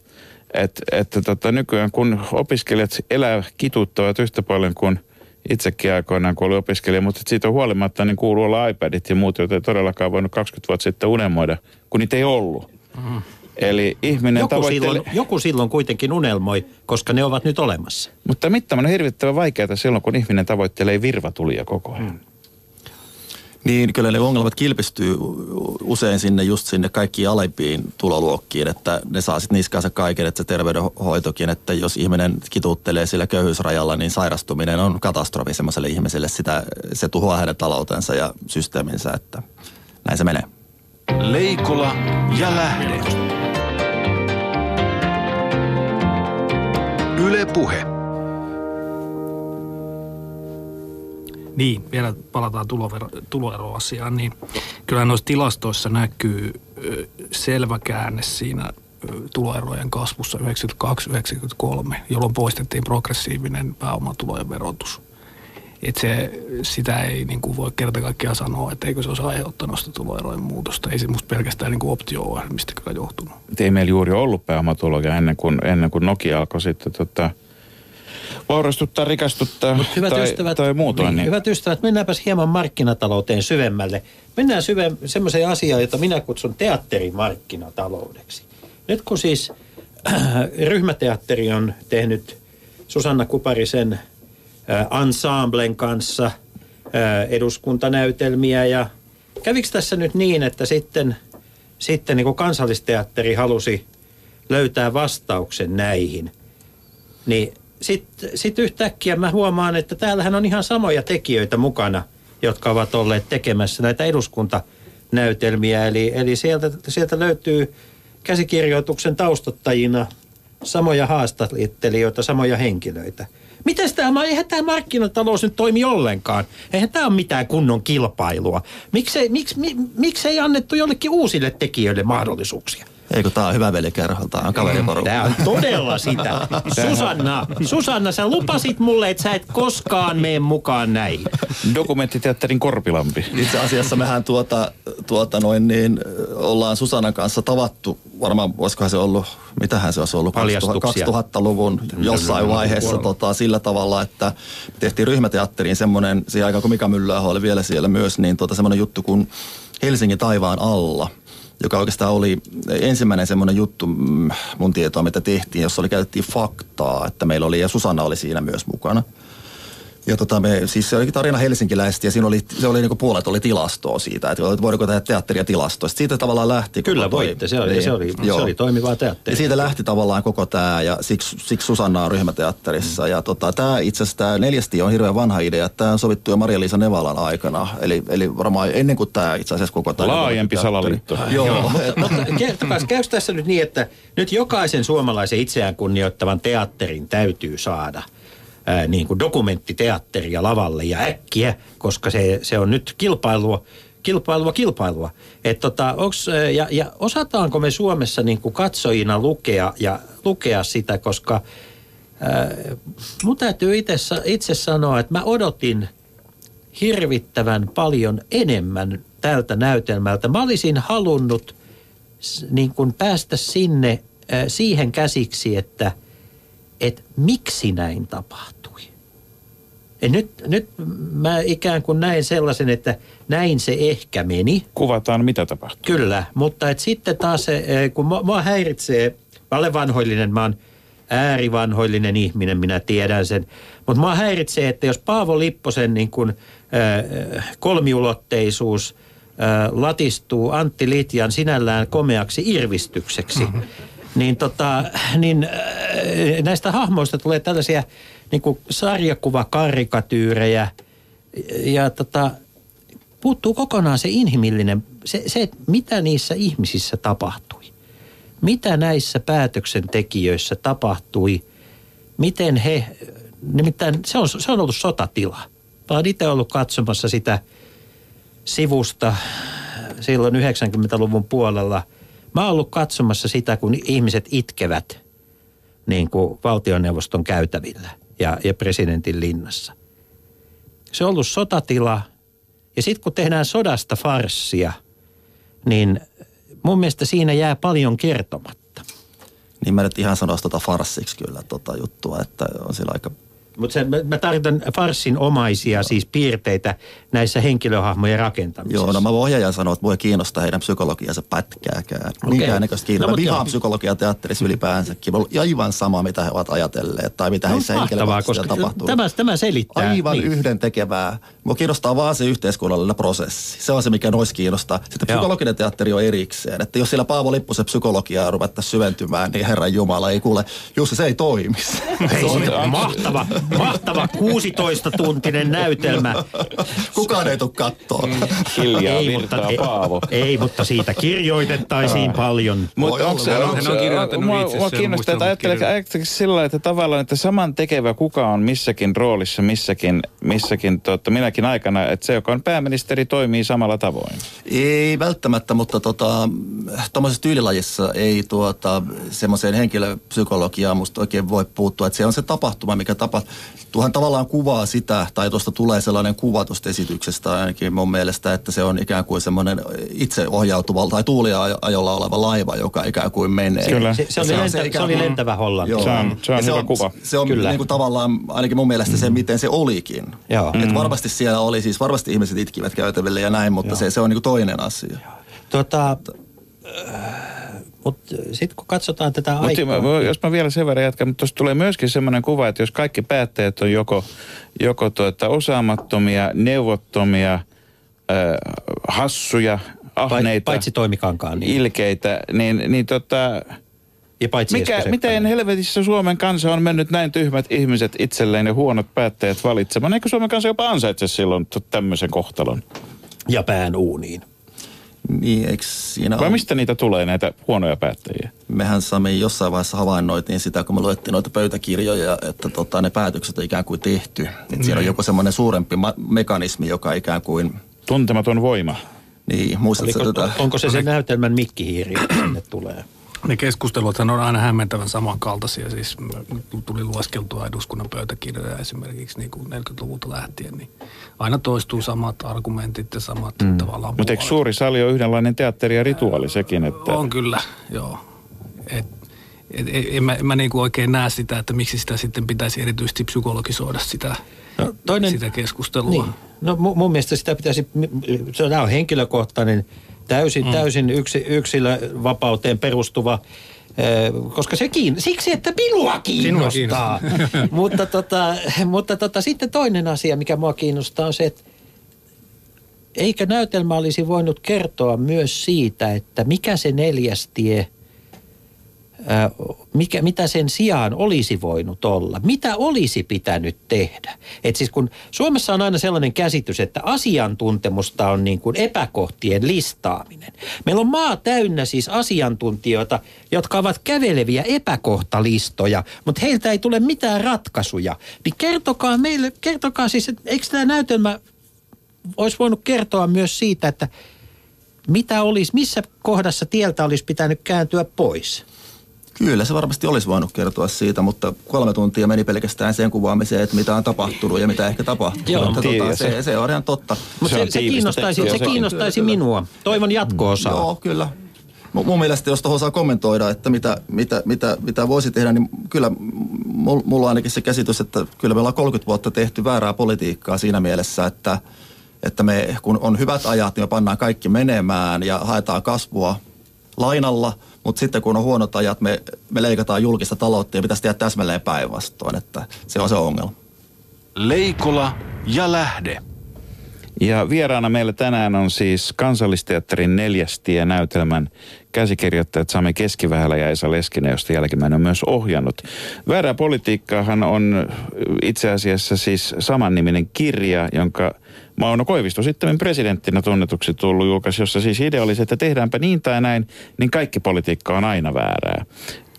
et, että tota, nykyään kun opiskelijat elää kituuttavat yhtä paljon kuin itsekin aikoinaan, kun oli opiskelija, mutta siitä on huolimatta niin kuuluu olla iPadit ja muut, joita ei todellakaan voinut 20 vuotta sitten unelmoida, kun niitä ei ollut. Mm. Eli ihminen joku, tavoitteli... silloin, joku silloin kuitenkin unelmoi, koska ne ovat nyt olemassa. Mutta mittaaminen on hirvittävän vaikeaa silloin, kun ihminen tavoittelee virvatulia koko ajan. Mm. Niin, kyllä ne ongelmat kilpistyy usein sinne just sinne kaikkiin alempiin tuloluokkiin, että ne saa sitten niskaansa kaiken, että se terveydenhoitokin, että jos ihminen kituuttelee sillä köyhyysrajalla, niin sairastuminen on katastrofi semmoiselle ihmiselle. Sitä, se tuhoaa hänen taloutensa ja systeeminsä, että näin se menee. Leikola ja Lähde. Yle Puhe. Niin, vielä palataan tulovero, tuloeroasiaan, niin kyllä noissa tilastoissa näkyy selvä käänne siinä tuloerojen kasvussa 92-93, jolloin poistettiin progressiivinen pääomatulojen verotus. Et se, sitä ei niin kuin voi kerta kaikkiaan sanoa, että eikö se olisi aiheuttanut sitä tuloerojen muutosta. Ei se musta pelkästään niin kuin optio-ohjelmista kyllä johtunut. Ei meillä juuri ollut pääomatuloja ennen kuin, ennen kuin Nokia alkoi sitten tota, vaurastuttaa, rikastuttaa Mut hyvät tai, ystävät, tai muutoin. Niin, niin. Hyvät ystävät, mennäänpäs hieman markkinatalouteen syvemmälle. Mennään syvem, semmoiseen asiaan, jota minä kutsun teatterimarkkinataloudeksi. Nyt kun siis äh, ryhmäteatteri on tehnyt Susanna Kuparisen ensemblen kanssa eduskuntanäytelmiä ja kävikö tässä nyt niin, että sitten, sitten niin kansallisteatteri halusi löytää vastauksen näihin, niin sitten sit yhtäkkiä mä huomaan, että täällähän on ihan samoja tekijöitä mukana, jotka ovat olleet tekemässä näitä eduskuntanäytelmiä. Eli, eli sieltä, sieltä löytyy käsikirjoituksen taustattajina samoja haastattelijoita, samoja henkilöitä. Miten tämä, eihän tämä markkinatalous nyt toimi ollenkaan. Eihän tämä ole mitään kunnon kilpailua. Miksei, miksi, mi, miksei annettu jollekin uusille tekijöille mahdollisuuksia? Eikö tämä on hyvä velikerho, tämä on kaveriporukka. Tämä on todella sitä. Susanna, Susanna, sä lupasit mulle, että sä et koskaan mene mukaan näihin. Dokumenttiteatterin Korpilampi. Itse asiassa mehän tuota, tuota noin niin, ollaan Susannan kanssa tavattu, varmaan voisikohan se ollut, mitähän se olisi ollut, 2000-luvun jossain vaiheessa tota, sillä tavalla, että tehtiin ryhmäteatteriin semmoinen, siihen aikaan kun Mika Myllääho oli vielä siellä myös, niin tuota, semmoinen juttu kuin Helsingin taivaan alla – joka oikeastaan oli ensimmäinen semmoinen juttu mm, mun tietoa, mitä tehtiin, jossa oli käytettiin faktaa, että meillä oli, ja Susanna oli siinä myös mukana. Ja tota me, siis se oli tarina helsinkiläisesti ja siinä oli, se oli niinku puolet oli tilastoa siitä, että voidaanko tehdä teatteria tilastoa. Sitten siitä tavallaan lähti. Kyllä toi- voitte, se oli, niin, se oli, se joo. oli toimivaa Ja teatteria. siitä lähti tavallaan koko tämä ja siksi, siksi Susanna on ryhmäteatterissa. Mm. Ja tota, tämä itse asiassa tämä neljästi on hirveän vanha idea. Tämä on sovittu jo Maria-Liisa Nevalan aikana. Eli, eli varmaan ennen kuin tämä itse asiassa koko tämä... Laajempi salaliitto. Joo. Mutta kertokaa, käykö tässä nyt niin, että nyt jokaisen suomalaisen itseään kunnioittavan teatterin täytyy saada ää, niin kuin dokumenttiteatteria lavalle ja äkkiä, koska se, se on nyt kilpailua, kilpailua, kilpailua. Et tota, onks, ja, ja osataanko me Suomessa niin kuin katsojina lukea, ja lukea sitä, koska ää, mun täytyy itse, itse sanoa, että mä odotin hirvittävän paljon enemmän tältä näytelmältä. Mä olisin halunnut niin kuin päästä sinne siihen käsiksi, että, että miksi näin tapahtui. Ja nyt, nyt mä ikään kuin näin sellaisen, että näin se ehkä meni. Kuvataan, mitä tapahtuu. Kyllä, mutta et sitten taas se, eh, kun mua, mua häiritsee, mä olen vanhoillinen, mä oon äärivanhoillinen ihminen, minä tiedän sen. Mutta mua häiritsee, että jos Paavo Lipposen niin kun, äh, kolmiulotteisuus äh, latistuu Antti Litjan sinällään komeaksi irvistykseksi, mm-hmm. niin, tota, niin äh, näistä hahmoista tulee tällaisia niin kuin sarjakuvakarikatyyrejä ja tota, puuttuu kokonaan se inhimillinen, se, se että mitä niissä ihmisissä tapahtui. Mitä näissä päätöksentekijöissä tapahtui, miten he, nimittäin se on, se on ollut sotatila. Mä oon itse ollut katsomassa sitä sivusta silloin 90-luvun puolella. Mä oon ollut katsomassa sitä, kun ihmiset itkevät niin kuin valtioneuvoston käytävillä ja, ja presidentin linnassa. Se on ollut sotatila. Ja sitten kun tehdään sodasta farssia, niin mun mielestä siinä jää paljon kertomatta. Niin mä nyt ihan sanoisin tota farssiksi kyllä tota juttua, että on sillä aika... Mutta mä, mä tarkoitan farssin omaisia siis piirteitä näissä henkilöhahmojen rakentamisessa. Joo, no mä voin ohjaajan sanoa, että mua ei kiinnosta heidän psykologiansa pätkääkään. Okay. Minkään näköistä kiinnostaa. No, mä vihaan joo. psykologiaa teatterissa ylipäänsäkin. On aivan sama, mitä he ovat ajatelleet tai mitä No, heissä henkilökohtaisesti tapahtuu. tämä, tämä selittää. Aivan niin. yhden tekevää. Mua kiinnostaa vaan se yhteiskunnallinen prosessi. Se on se, mikä nois kiinnostaa. Sitten Joo. psykologinen teatteri on erikseen. Että jos siellä Paavo Lipposen psykologiaa ruvettaisiin syventymään, niin Herran Jumala ei kuule. Jussi, se ei toimi. Ei, se on mahtava, mahtava 16-tuntinen näytelmä. Kukaan ei tule kattoon. Hiljaa ei, virtaa mutta, Paavo. ei, ei, mutta siitä kirjoitettaisiin paljon. Mutta onko se, onko se, kirjoittanut mua, itse mua sen, kiinnostaa, että ajatteleeko sillä että tavallaan, että saman tekevä kuka on missäkin roolissa, missäkin, missäkin totta, minäkin aikana, että se, joka on pääministeri, toimii samalla tavoin. Ei välttämättä, mutta tota, tuommoisessa tyylilajissa ei tuota, semmoiseen henkilöpsykologiaan musta oikein voi puuttua. Että se on se tapahtuma, mikä tapahtuu. Tuohan tavallaan kuvaa sitä, tai tuosta tulee sellainen kuva tuosta esityksestä ainakin mun mielestä, että se on ikään kuin semmoinen itseohjautuva tai tuuliajolla oleva laiva, joka ikään kuin menee. Kyllä. Se, se, oli, on lentä, se, ikään oli lentävä Hollanti. Joo. Se on- se on Ja hyvä kuva. Se on Kyllä. niin kuin tavallaan ainakin mun mielestä se, miten se olikin. Joo. Et varmasti siellä oli, siis varmasti ihmiset itkivät käytäville ja näin, mutta se, se on niin kuin toinen asia. Tota, mutta sitten kun katsotaan tätä Mutta aikaa... jos mä vielä sen verran jatkan, mutta tuossa tulee myöskin semmoinen kuva, että jos kaikki päättäjät on joko, joko tuota, osaamattomia, neuvottomia, äh, hassuja, ahneita, Paitsi toimikankaan. Niin. ilkeitä, niin, niin tota, ja paitsi mikä, miten helvetissä Suomen kansa on mennyt näin tyhmät ihmiset itselleen ja huonot päättäjät valitsemaan? Eikö Suomen kansa jopa ansaitse silloin tämmöisen kohtalon? Ja pään uuniin. Niin, eikö siinä Vai ole? mistä niitä tulee näitä huonoja päättäjiä? Mehän Sami jossain vaiheessa havainnoitiin sitä, kun me luettiin noita pöydäkirjoja, että tota, ne päätökset on ikään kuin tehty. Että siellä on joku semmoinen suurempi ma- mekanismi, joka ikään kuin, Tuntematon voima. niin, muistatko Oliko, tätä? onko se se näytelmän mikkihiiri, sinne tulee? Ne keskustelut on aina hämmentävän samankaltaisia. Siis tuli lueskeltua eduskunnan pöytäkirjoja esimerkiksi niin kuin 40-luvulta lähtien, niin aina toistuu samat argumentit ja samat mm. tavallaan Mutta eikö suuri sali ole yhdenlainen teatteri ja rituaali sekin, että... On kyllä, joo. Et, et, et, en mä, en mä niinku oikein näe sitä, että miksi sitä sitten pitäisi erityisesti psykologisoida sitä, No, toinen, sitä keskustelua. Niin. No mu- mun mielestä sitä pitäisi, se on henkilökohtainen, täysin, mm. täysin yksi, yksilövapauteen perustuva Ö, koska se kiin... Siksi, että minua kiinnostaa. kiinnostaa. mutta tota, mutta tota, sitten toinen asia, mikä mua kiinnostaa, on se, että eikö näytelmä olisi voinut kertoa myös siitä, että mikä se neljäs tie, mikä, mitä sen sijaan olisi voinut olla, mitä olisi pitänyt tehdä. Et siis kun Suomessa on aina sellainen käsitys, että asiantuntemusta on niin kuin epäkohtien listaaminen. Meillä on maa täynnä siis asiantuntijoita, jotka ovat käveleviä epäkohtalistoja, mutta heiltä ei tule mitään ratkaisuja. Niin kertokaa meille, kertokaa siis, että eikö tämä näytelmä olisi voinut kertoa myös siitä, että mitä olisi, missä kohdassa tieltä olisi pitänyt kääntyä pois. Kyllä, se varmasti olisi voinut kertoa siitä, mutta kolme tuntia meni pelkästään sen kuvaamiseen, että mitä on tapahtunut ja mitä ehkä tapahtuu. Joo, Että tiiä, tota, se- se, se on ihan totta. Mutta Se se, se, kiinnostaisi, se kiinnostaisi minua. Toivon jatko-osaa. Joo, kyllä. Mu- Mun mielestä, jos tuohon saa kommentoida, että mitä, mitä, mitä, mitä voisi tehdä, niin kyllä mul- mulla on ainakin se käsitys, että kyllä me ollaan 30 vuotta tehty väärää politiikkaa siinä mielessä, että, että me, kun on hyvät ajat, niin me pannaan kaikki menemään ja haetaan kasvua lainalla, mutta sitten kun on huonot ajat, me, me leikataan julkista taloutta ja pitäisi tehdä täsmälleen päinvastoin, että se on se ongelma. Leikola ja lähde. Ja vieraana meillä tänään on siis Kansallisteatterin neljästie näytelmän käsikirjoittajat Sami Keskivähälä ja Esa Leskinen, josta jälkimmäinen on myös ohjannut. Väärää politiikkaahan on itse asiassa siis samanniminen kirja, jonka Mauno Koivisto sitten presidenttinä tunnetuksi tullut julkaisi, jossa siis idea oli se, että tehdäänpä niin tai näin, niin kaikki politiikka on aina väärää.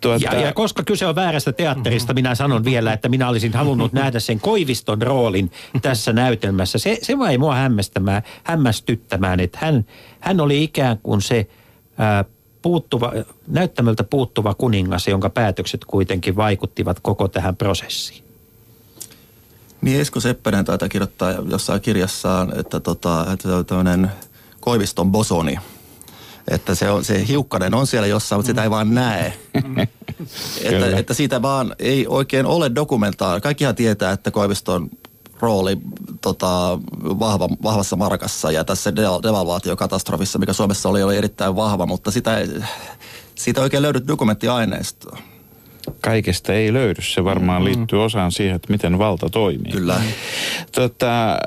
Tuota, Ja, ja koska kyse on väärästä teatterista, minä sanon vielä, että minä olisin halunnut nähdä sen Koiviston roolin tässä näytelmässä. Se, se vai mua hämmästämään, hämmästyttämään, että hän, hän oli ikään kuin se ää, puuttuva, näyttämöltä puuttuva kuningas, jonka päätökset kuitenkin vaikuttivat koko tähän prosessiin. Niin Esko Seppänen taitaa kirjoittaa jossain kirjassaan, että, tota, että se on tämmöinen Koiviston bosoni. Että se, on, se hiukkanen on siellä jossain, mutta sitä ei vaan näe. Että, että siitä vaan ei oikein ole dokumentaari. Kaikkihan tietää, että Koiviston rooli tota, vahva, vahvassa markassa ja tässä de- devalvaatiokatastrofissa, mikä Suomessa oli, oli erittäin vahva, mutta sitä ei, siitä ei oikein löydy dokumenttiaineistoa. Kaikesta ei löydy. Se varmaan liittyy osaan siihen, että miten valta toimii. Kyllä. Tota,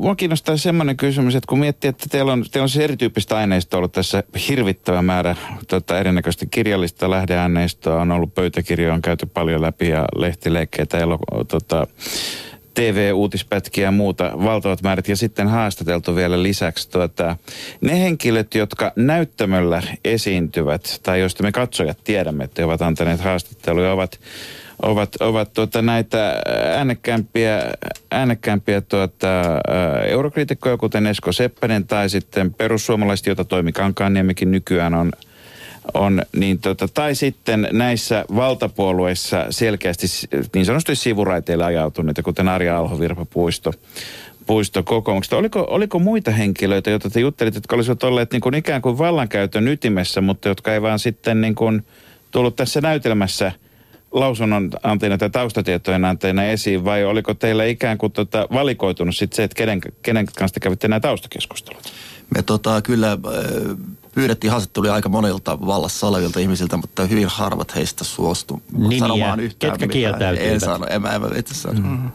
mua kiinnostaa semmoinen kysymys, että kun miettii, että teillä on, teillä on siis erityyppistä aineistoa ollut tässä hirvittävä määrä tota, erinäköistä kirjallista lähdeaineistoa, on ollut pöytäkirjoja, on käyty paljon läpi ja lehtileikkeitä, elo, tota, TV-uutispätkiä ja muuta, valtavat määrät ja sitten haastateltu vielä lisäksi tuota, ne henkilöt, jotka näyttämöllä esiintyvät tai joista me katsojat tiedämme, että he ovat antaneet haastatteluja, ovat ovat, ovat tuota näitä äänekkäämpiä, äänekkäämpiä tuota, ää, eurokriitikkoja, kuten Esko Seppänen tai sitten perussuomalaiset, jota Toimi Kankaanniemikin nykyään on, on niin tota, tai sitten näissä valtapuolueissa selkeästi niin sanotusti sivuraiteille ajautuneita, kuten Arja Alho, Virpa Puisto, Puisto kokoomuksesta. Oliko, oliko muita henkilöitä, joita te juttelitte, jotka olisivat olleet niin kuin ikään kuin vallankäytön ytimessä, mutta jotka ei vaan sitten niin kuin tullut tässä näytelmässä lausunnon anteena tai taustatietojen anteena esiin, vai oliko teillä ikään kuin tota valikoitunut sitten se, että kenen, kenen kanssa te kävitte nämä taustakeskustelut? Me tota, kyllä äh, pyydettiin haastatteluja aika monilta vallassa olevilta ihmisiltä, mutta hyvin harvat heistä suostu Nimiä. sanomaan yhtään Ketkä mitään. kieltäytyivät? En sano, en, mä- en mä itse sano. Mm-hmm.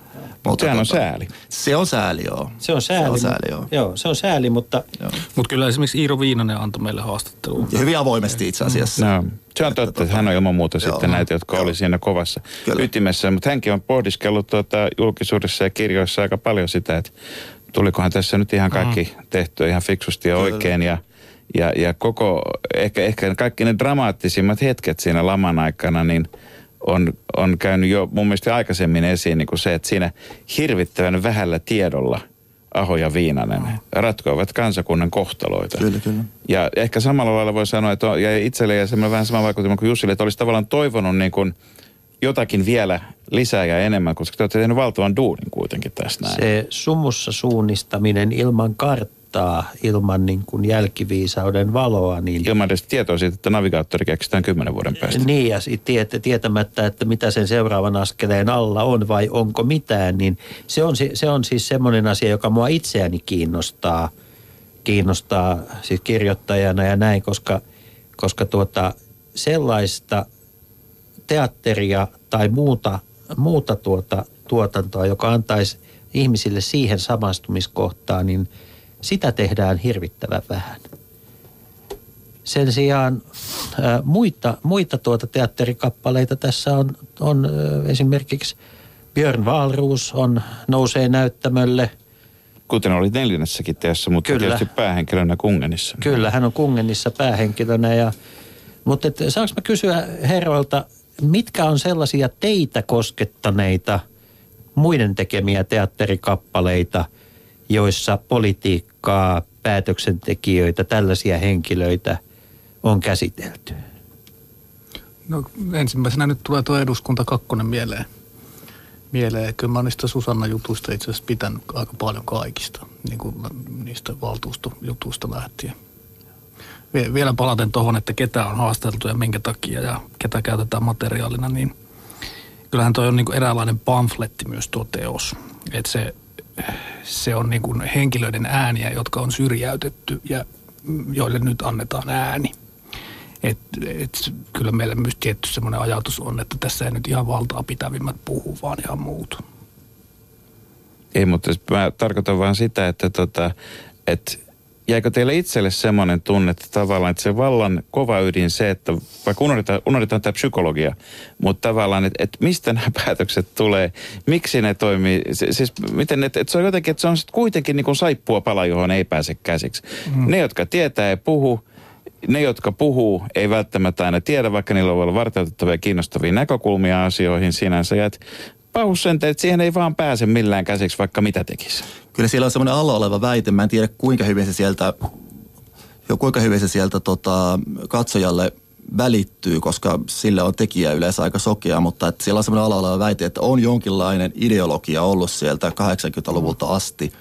Mutta Sehän on sääli. Se on sääli, joo. Se on sääli. Se on sääli, joo. joo. se on sääli, mutta. Mutta kyllä esimerkiksi Iiro Viinanen antoi meille haastattelua. Ja hyvin avoimesti itse asiassa. No, se on totta, että hän on ilman muuta Joo. sitten näitä, jotka Joo. oli siinä kovassa Kyllä. ytimessä. Mutta hänkin on pohdiskellut tuota julkisuudessa ja kirjoissa aika paljon sitä, että tulikohan tässä nyt ihan kaikki tehtyä ihan fiksusti ja Kyllä. oikein. Ja, ja, ja koko, ehkä, ehkä kaikki ne dramaattisimmat hetket siinä laman aikana, niin on, on käynyt jo mun mielestä aikaisemmin esiin niin kuin se, että siinä hirvittävän vähällä tiedolla Aho ja Viinanen ratkoivat kansakunnan kohtaloita. Kyllä, kyllä. Ja ehkä samalla lailla voi sanoa, että on, ja itselle ja semmoinen vähän sama vaikutelma kuin Jussille, että olisi tavallaan toivonut niin kuin jotakin vielä lisää ja enemmän, koska te olette tehneet valtavan duunin kuitenkin tässä näin. se sumussa suunnistaminen ilman karttaa, ilman niin kuin jälkiviisauden valoa, niin Ilman edes tietoa siitä, että navigaattori keksitään kymmenen vuoden päästä. Niin, ja tiet, tietämättä, että mitä sen seuraavan askeleen alla on vai onko mitään, niin se on, se on siis semmoinen asia, joka mua itseäni kiinnostaa, kiinnostaa siis kirjoittajana ja näin, koska, koska tuota, sellaista teatteria tai muuta, muuta tuota, tuotantoa, joka antaisi ihmisille siihen samastumiskohtaan, niin sitä tehdään hirvittävän vähän. Sen sijaan ää, muita, muita tuota teatterikappaleita tässä on, on ää, esimerkiksi Björn Wahlroos on, nousee näyttämölle. Kuten oli neljännessäkin teossa, mutta Kyllä. tietysti päähenkilönä Kungenissa. Kyllä, hän on Kungenissa päähenkilönä. Ja, mutta et, saanko mä kysyä herroilta, mitkä on sellaisia teitä koskettaneita muiden tekemiä teatterikappaleita, joissa politiikkaa, päätöksentekijöitä, tällaisia henkilöitä on käsitelty? No ensimmäisenä nyt tulee tuo eduskunta kakkonen mieleen. Mieleen. Kyllä mä niistä Susanna-jutuista itse asiassa pitänyt aika paljon kaikista, niin kuin niistä valtuustojutuista lähtien. Vie- Vielä palaten tuohon, että ketä on haasteltu ja minkä takia ja ketä käytetään materiaalina, niin kyllähän toi on niin kuin eräänlainen pamfletti myös tuo teos. Että se, se on niin kuin henkilöiden ääniä, jotka on syrjäytetty ja joille nyt annetaan ääni. Et, et, kyllä meillä myös tietty semmoinen ajatus on, että tässä ei nyt ihan valtaa pitävimmät puhu, vaan ihan muut. Ei, mutta mä tarkoitan vaan sitä, että tota, et jäikö teille itselle semmoinen tunne, että tavallaan että se vallan kova ydin se, että vaikka unohdetaan, unohdetaan tämä psykologia, mutta tavallaan, että, että mistä nämä päätökset tulee, miksi ne toimii, se- siis miten, että, että se on jotenkin, että se on sitten kuitenkin niin kuin saippua pala, johon ei pääse käsiksi. Mm. Ne, jotka tietää ja puhuu, ne, jotka puhuu, ei välttämättä aina tiedä, vaikka niillä voi olla varteutettavia ja kiinnostavia näkökulmia asioihin sinänsä. Ja et pahu sen, että siihen ei vaan pääse millään käsiksi, vaikka mitä tekisi. Kyllä siellä on semmoinen alla oleva väite, mä en tiedä kuinka hyvin se sieltä, jo kuinka hyvin se sieltä tota, katsojalle välittyy, koska sille on tekijä yleensä aika sokea, mutta että siellä on semmoinen oleva väite, että on jonkinlainen ideologia ollut sieltä 80-luvulta asti,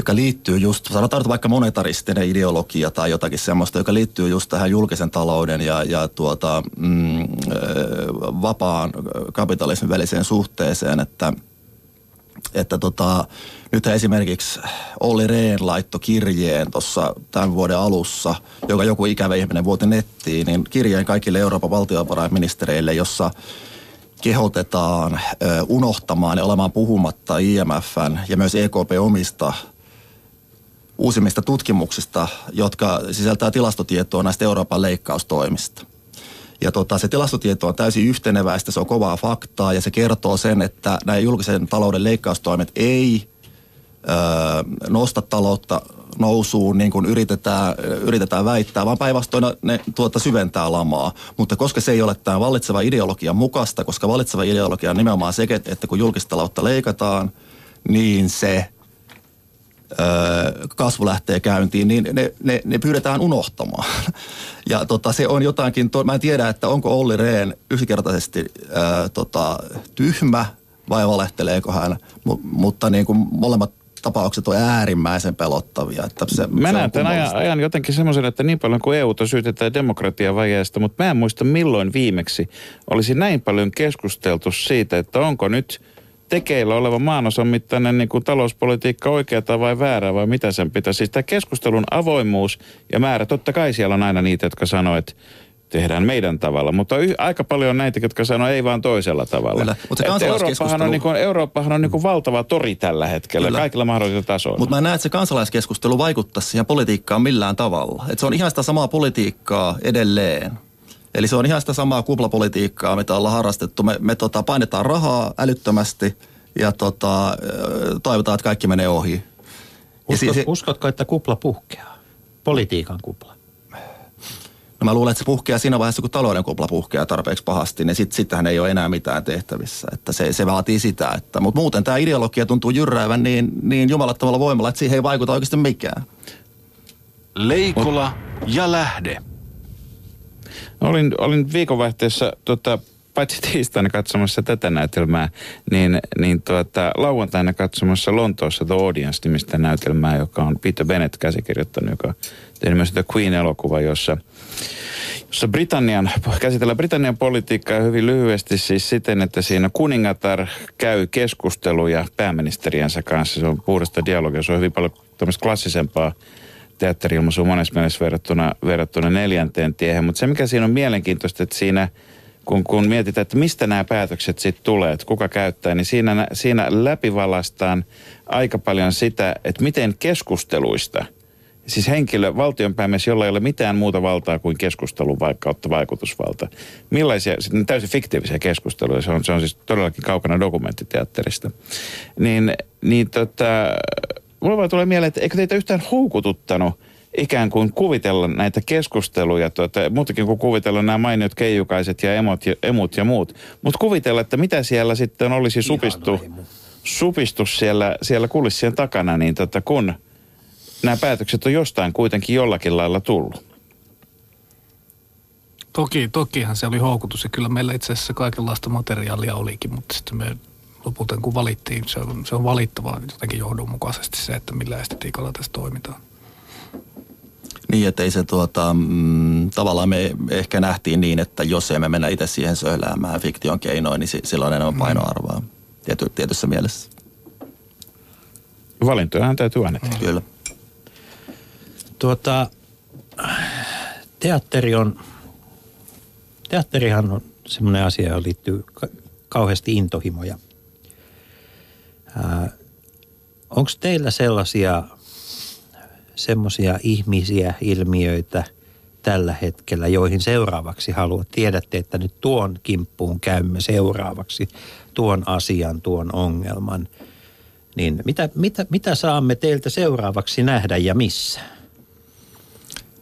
joka liittyy just, sanotaan vaikka monetaristinen ideologia tai jotakin semmoista, joka liittyy just tähän julkisen talouden ja, ja tuota, mm, vapaan kapitalismin väliseen suhteeseen, että että tota, nyt esimerkiksi Olli Rehn laittoi kirjeen tuossa tämän vuoden alussa, joka joku ikävä ihminen vuoti nettiin, niin kirjeen kaikille Euroopan valtiovarainministereille, jossa kehotetaan unohtamaan ja olemaan puhumatta IMFn ja myös EKP omista uusimmista tutkimuksista, jotka sisältää tilastotietoa näistä Euroopan leikkaustoimista. Ja tota, se tilastotieto on täysin yhteneväistä, se on kovaa faktaa ja se kertoo sen, että nämä julkisen talouden leikkaustoimet ei ö, nosta taloutta nousuun, niin kuin yritetään, yritetään väittää, vaan päinvastoin ne tuota, syventää lamaa. Mutta koska se ei ole tämä vallitseva ideologian mukaista, koska vallitseva ideologia on nimenomaan se, että kun julkista taloutta leikataan, niin se kasvu lähtee käyntiin, niin ne, ne, ne pyydetään unohtamaan. Ja tota, se on jotakin, to, mä en tiedä, että onko Olli Rehn yksinkertaisesti ö, tota, tyhmä vai valehteleeko hän, M- mutta niin kuin molemmat tapaukset on äärimmäisen pelottavia. Että se, Mä se näen tämän ajan, ajan jotenkin semmoisen, että niin paljon kuin EUta syytetään demokratiavajeesta, mutta mä en muista milloin viimeksi olisi näin paljon keskusteltu siitä, että onko nyt tekeillä oleva maanosan mittainen niin kuin talouspolitiikka oikeata vai väärää vai mitä sen pitäisi. Siis tämä keskustelun avoimuus ja määrä, totta kai siellä on aina niitä, jotka sanoo, että tehdään meidän tavalla, mutta y- aika paljon on näitä, jotka sanoo ei vaan toisella tavalla. Kyllä, mutta Eurooppahan on, niin kuin, Eurooppahan on niin kuin valtava tori tällä hetkellä Kyllä. kaikilla mahdollisilla tasoilla. Mutta mä en näe, että se kansalaiskeskustelu vaikuttaisi siihen politiikkaan millään tavalla. Et se on ihan sitä samaa politiikkaa edelleen. Eli se on ihan sitä samaa kuplapolitiikkaa, mitä ollaan harrastettu. Me, me tota, painetaan rahaa älyttömästi ja tota, toivotaan, että kaikki menee ohi. Ja Uskot, si- si- uskotko, että kupla puhkeaa? Politiikan kupla. no mä luulen, että se puhkeaa siinä vaiheessa, kun talouden kupla puhkeaa tarpeeksi pahasti, niin sit, sittenhän ei ole enää mitään tehtävissä. Että se, se vaatii sitä. Että, mutta muuten tämä ideologia tuntuu jyrräävän niin, niin jumalattomalla voimalla, että siihen ei vaikuta oikeasti mikään. Leikola ja lähde. Olin, olin viikonvaihteessa tota, paitsi tiistaina katsomassa tätä näytelmää, niin, niin tuota, lauantaina katsomassa Lontoossa The Audience-nimistä näytelmää, joka on Peter Bennett käsikirjoittanut, joka tehnyt myös The Queen-elokuva, jossa, jossa Britannian, käsitellään Britannian politiikkaa hyvin lyhyesti siis siten, että siinä kuningatar käy keskusteluja pääministeriänsä kanssa. Se on puhdasta dialogia, se on hyvin paljon tämmöistä klassisempaa teatteri-ilmaisua monessa mielessä verrattuna, verrattuna neljänteen tiehen. Mutta se, mikä siinä on mielenkiintoista, että siinä kun, kun mietitään, että mistä nämä päätökset sitten tulee, että kuka käyttää, niin siinä, siinä läpivalastaan aika paljon sitä, että miten keskusteluista, siis henkilö, valtionpäämies, jolla ei ole mitään muuta valtaa kuin keskustelun vaikka vaikutusvalta. Millaisia, täysin fiktiivisiä keskusteluja, se on, se on siis todellakin kaukana dokumenttiteatterista. Niin, niin tota, mulla vaan tulee mieleen, että eikö teitä yhtään houkututtanut ikään kuin kuvitella näitä keskusteluja, tuota, muutakin kuin kuvitella nämä mainiot keijukaiset ja emot ja, emut ja muut. Mutta kuvitella, että mitä siellä sitten olisi supistu, supistus siellä, siellä kulissien takana, niin tota, kun nämä päätökset on jostain kuitenkin jollakin lailla tullut. Toki, tokihan se oli houkutus ja kyllä meillä itse asiassa kaikenlaista materiaalia olikin, mutta sitten me lopulta kun valittiin, se on, se on valittava jotenkin johdonmukaisesti se, että millä estetiikalla tässä toimitaan. Niin, että ei se tuota, mm, tavallaan me ehkä nähtiin niin, että jos emme mennä itse siihen söhläämään fiktion keinoin, niin sillä on enemmän painoarvoa tiety, tietyssä mielessä. Valintojahan täytyy aina tehdä. Kyllä. Tuota, teatteri on, teatterihan on semmoinen asia, johon liittyy ka- kauheasti intohimoja. Onko teillä sellaisia semmoisia ihmisiä, ilmiöitä tällä hetkellä, joihin seuraavaksi haluat? Tiedätte, että nyt tuon kimppuun käymme seuraavaksi, tuon asian, tuon ongelman. Niin mitä, mitä, mitä saamme teiltä seuraavaksi nähdä ja missä?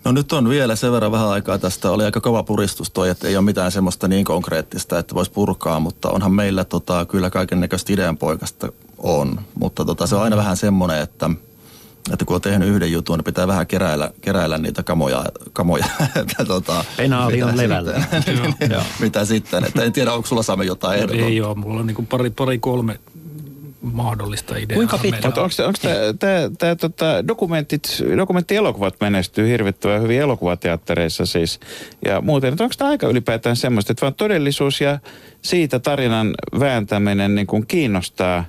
No nyt on vielä sen verran vähän aikaa tästä. Oli aika kova puristus toi, että ei ole mitään semmoista niin konkreettista, että voisi purkaa, mutta onhan meillä tota, kyllä kaiken näköistä ideanpoikasta on. Mutta tota, se on aina vähän semmoinen, että, että kun on tehnyt yhden jutun, niin pitää vähän keräillä, keräillä niitä kamoja. kamoja että, tota, Penaali on levällä. Mitä sitten? Että en tiedä, onko sulla Sami jotain ehdotonta? Ei ole, mulla on niin pari, pari kolme mahdollista ideaa. Kuinka pitkä? Onko tämä tota, dokumentit, dokumenttielokuvat menestyy hirvittävän hyvin elokuvateattereissa siis ja muuten. Onko tämä aika ylipäätään semmoista, että vaan todellisuus ja siitä tarinan vääntäminen niin kuin kiinnostaa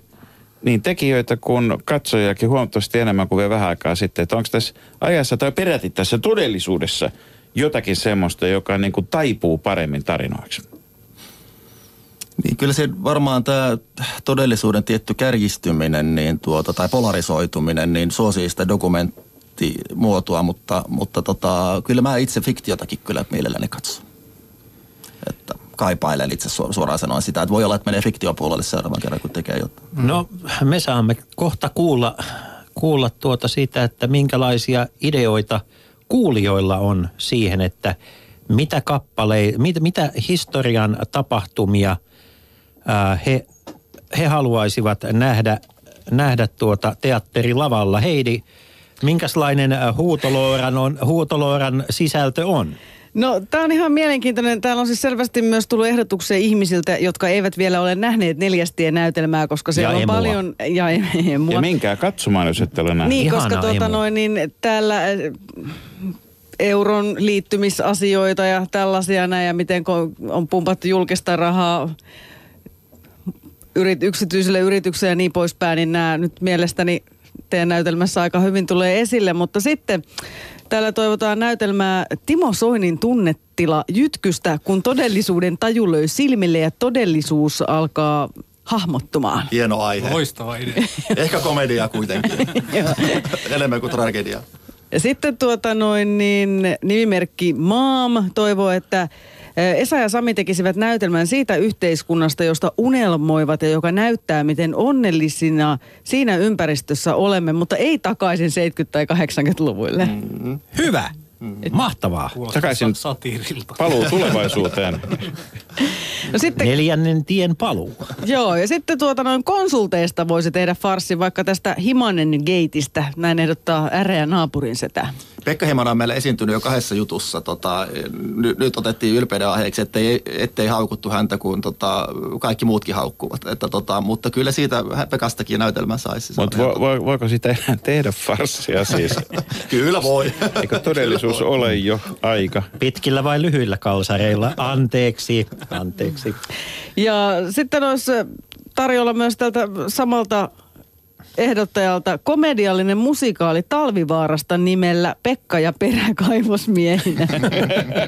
niin tekijöitä kuin katsojakin huomattavasti enemmän kuin vielä vähän aikaa sitten. Että onko tässä ajassa tai peräti tässä todellisuudessa jotakin semmoista, joka niin kuin taipuu paremmin tarinoiksi? Niin kyllä se varmaan tämä todellisuuden tietty kärjistyminen niin tuota, tai polarisoituminen niin suosii sitä dokumenttimuotoa, mutta, mutta tota, kyllä mä itse fiktiotakin kyllä mielelläni katson. Että kaipailen itse suoraan sanoen sitä, että voi olla, että menee fiktiopuolelle seuraavan kerran, kun tekee jotain. No me saamme kohta kuulla, kuulla tuota siitä, että minkälaisia ideoita kuulijoilla on siihen, että mitä kappaleita, mit, mitä historian tapahtumia – he, he haluaisivat nähdä, nähdä tuota teatterilavalla. Heidi, minkälainen huutolooran, on, huutolooran sisältö on? No tämä on ihan mielenkiintoinen. Täällä on siis selvästi myös tullut ehdotuksia ihmisiltä, jotka eivät vielä ole nähneet neljästien näytelmää, koska siellä ja on emua. paljon... Ja, emua. Ja minkää katsomaan, jos ette ole nähnyt. Niin, Ihana koska tuota emu. noin, niin täällä euron liittymisasioita ja tällaisia näin, ja miten on pumpattu julkista rahaa yrit, yksityisille yrityksille ja niin poispäin, niin nämä nyt mielestäni teidän näytelmässä aika hyvin tulee esille. Mutta sitten täällä toivotaan näytelmää Timo Soinin tunnetila jytkystä, kun todellisuuden taju löi silmille ja todellisuus alkaa hahmottumaan. Hieno aihe. Loistava idea. Ehkä komediaa kuitenkin. Enemmän kuin tragedia. Ja sitten tuota noin niin nimimerkki Maam toivoo, että Esa ja Sami tekisivät näytelmän siitä yhteiskunnasta, josta unelmoivat ja joka näyttää, miten onnellisina siinä ympäristössä olemme, mutta ei takaisin 70- tai 80-luvuille. Mm. Hyvä. Mahtavaa. Takaisin Sa- satiirilta. paluu tulevaisuuteen. No sitten, Neljännen tien paluu. joo, ja sitten tuota noin konsulteista voisi tehdä farssi vaikka tästä Himanen Gateista. Näin ehdottaa äreä naapurin setä. Pekka Himana on meillä esiintynyt jo kahdessa jutussa. Tota, nyt, nyt otettiin ylpeyden aiheeksi, ettei, ettei haukuttu häntä, kun tota, kaikki muutkin haukkuvat. Että, tota, mutta kyllä siitä Pekastakin näytelmän saisi. Mutta vo, vo, voiko sitä enää tehdä farssia siis? Kyllä voi. Eikö todellisuus ole jo aika? Pitkillä vai lyhyillä kalsareilla? Anteeksi, anteeksi. Ja sitten olisi tarjolla myös tältä samalta ehdottajalta komediallinen musikaali Talvivaarasta nimellä Pekka ja Perä kaivosmiehinä.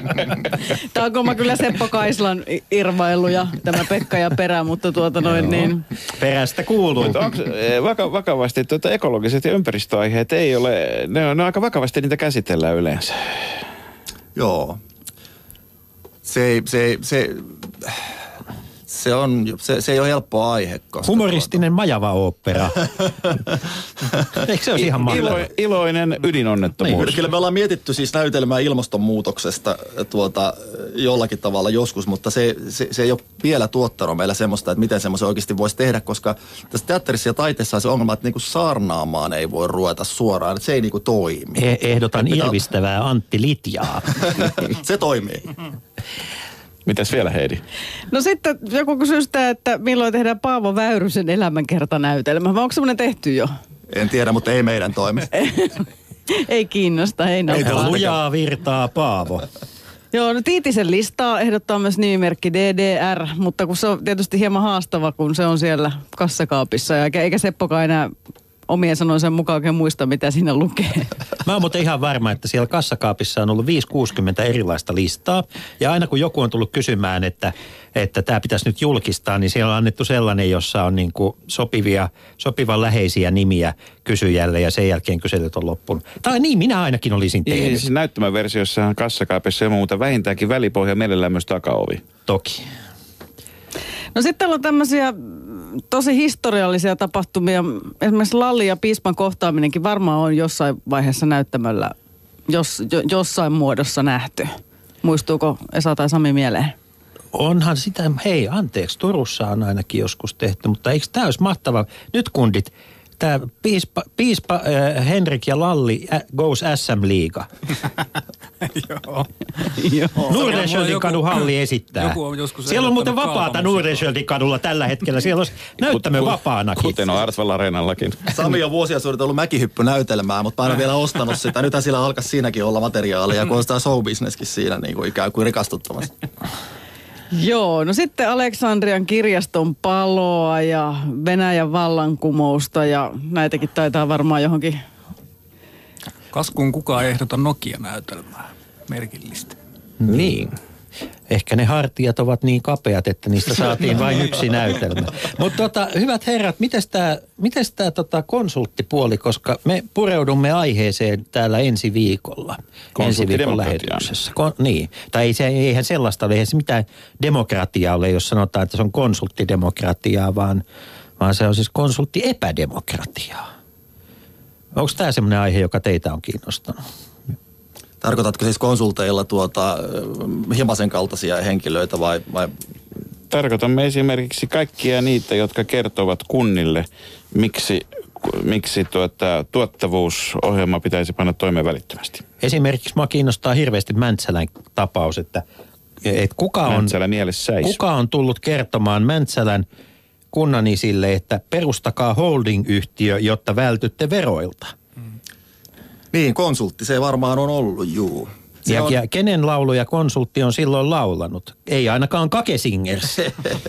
Tämä on mä kyllä Seppo Kaislan irvailu ja tämä Pekka ja Perä, mutta tuota noin niin. Perästä kuuluu. Mutta onko vaka, vakavasti, tuota, ekologiset ja ympäristöaiheet ei ole, ne on, ne on aika vakavasti niitä käsitellään yleensä. Joo. Se, se, se, se, on, se, se ei ole helppo aihe. Koska Humoristinen majava opera. Eikö se olisi ihan Ilo, mahtavaa? iloinen ydinonnettomuus. Niin, kyllä me ollaan mietitty siis näytelmää ilmastonmuutoksesta tuota, jollakin tavalla joskus, mutta se, se, se ei ole vielä tuottanut meillä semmoista, että miten semmoisen oikeasti voisi tehdä, koska tässä teatterissa ja taiteessa on se ongelma, että niinku saarnaamaan ei voi ruveta suoraan, että se ei niinku toimi. E- Ehdotan Pitää- irvistävää Antti Litjaa. se toimii. Mitäs vielä Heidi? No sitten joku kysyy sitä, että milloin tehdään Paavo Väyrysen elämänkertanäytelmä. Vai onko semmoinen tehty jo? En tiedä, mutta ei meidän toimi. ei kiinnosta, ei nappaa. Lujaa virtaa Paavo. Joo, no Tiitisen listaa ehdottaa myös nimimerkki DDR, mutta kun se on tietysti hieman haastava, kun se on siellä kassakaapissa. Ja eikä, eikä Seppokaan enää omien sanoinsa mukaan oikein muista, mitä siinä lukee. Mä oon muuten ihan varma, että siellä kassakaapissa on ollut 5-60 erilaista listaa. Ja aina kun joku on tullut kysymään, että että tämä pitäisi nyt julkistaa, niin siellä on annettu sellainen, jossa on niin kuin sopivia, sopivan läheisiä nimiä kysyjälle ja sen jälkeen kyselyt on loppunut. Tai niin, minä ainakin olisin Niin, tehnyt. siis näyttämäversiossahan kassakaapissa ja muuta vähintäänkin välipohja, mielellään myös takaovi. Toki. No sitten täällä on tämmöisiä tosi historiallisia tapahtumia. Esimerkiksi Lalli ja Piispan kohtaaminenkin varmaan on jossain vaiheessa näyttämöllä jos, jo, jossain muodossa nähty. Muistuuko Esa tai Sami mieleen? Onhan sitä, hei anteeksi, Turussa on ainakin joskus tehty, mutta eikö tämä olisi mahtava? Nyt kundit, tämä piispa, piispa äh, Henrik ja Lalli äh, goes SM-liiga. Joo. Kadun halli esittää. joku on joskus Siellä on muuten vapaata. Nordenskjöldin kadulla tällä hetkellä. Siellä olisi näyttämö vapaanakin. Kuten on Artwell Areenallakin. Sami on vuosia suunnitellut mäkihyppynäytelmää, mutta mä en vielä ostanut sitä. Nythän sillä alkaa siinäkin olla materiaalia, kun on sitä showbusinesskin siinä niin kuin ikään kuin rikastuttamassa. Joo, no sitten Aleksandrian kirjaston paloa ja Venäjän vallankumousta ja näitäkin taitaa varmaan johonkin Kas kun kukaan ehdota Nokia-näytelmää. Merkillistä. Niin. Ehkä ne hartiat ovat niin kapeat, että niistä saatiin vain yksi näytelmä. Mutta tota, hyvät herrat, miten tämä mites tää, tota, konsulttipuoli, koska me pureudumme aiheeseen täällä ensi viikolla. Ensi viikon lähetyksessä. Kon, niin. Tai ei se, eihän sellaista ole, eihän se mitään demokratiaa ole, jos sanotaan, että se on konsulttidemokratiaa, vaan, vaan se on siis konsulttiepädemokratiaa. Onko tämä semmoinen aihe, joka teitä on kiinnostanut? Tarkoitatko siis konsulteilla tuota, himasen kaltaisia henkilöitä vai, vai Tarkoitamme esimerkiksi kaikkia niitä, jotka kertovat kunnille, miksi, miksi tuota, tuottavuusohjelma pitäisi panna toimeen välittömästi. Esimerkiksi mua kiinnostaa hirveästi Mäntsälän tapaus, että, että kuka, on, Mäntsälä kuka on tullut kertomaan Mäntsälän kunnanisille, että perustakaa holding-yhtiö, jotta vältytte veroilta. Niin, konsultti se varmaan on ollut, juu. Se Ja, on, ja kenen lauluja konsultti on silloin laulanut? Ei ainakaan Kake Singers.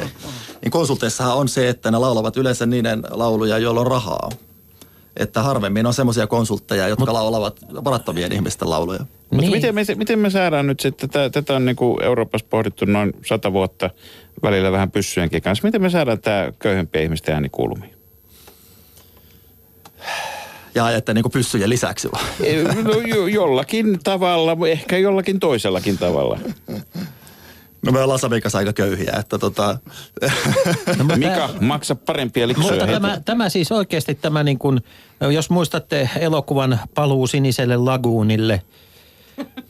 niin konsulteissahan on se, että ne laulavat yleensä niiden lauluja, joilla on rahaa. Että harvemmin on semmoisia konsultteja, jotka Mut, laulavat varattomien ihmisten lauluja. Mutta Niin. miten, me, miten me saadaan nyt sitten, tätä, tätä on niin kuin Euroopassa pohdittu noin sata vuotta välillä vähän pyssyjenkin kanssa. Miten me saadaan tämä köyhempien ihmisten ääni kuulumiin? Ja että niin kuin pyssyjen lisäksi vaan. No, jo, jollakin tavalla, ehkä jollakin toisellakin tavalla. No me ollaan Samin kanssa aika köyhiä, että tota... No, Mika, maksa parempia liksoja Mutta heti. tämä, tämä siis oikeasti tämä niin kuin, jos muistatte elokuvan Paluu siniselle laguunille,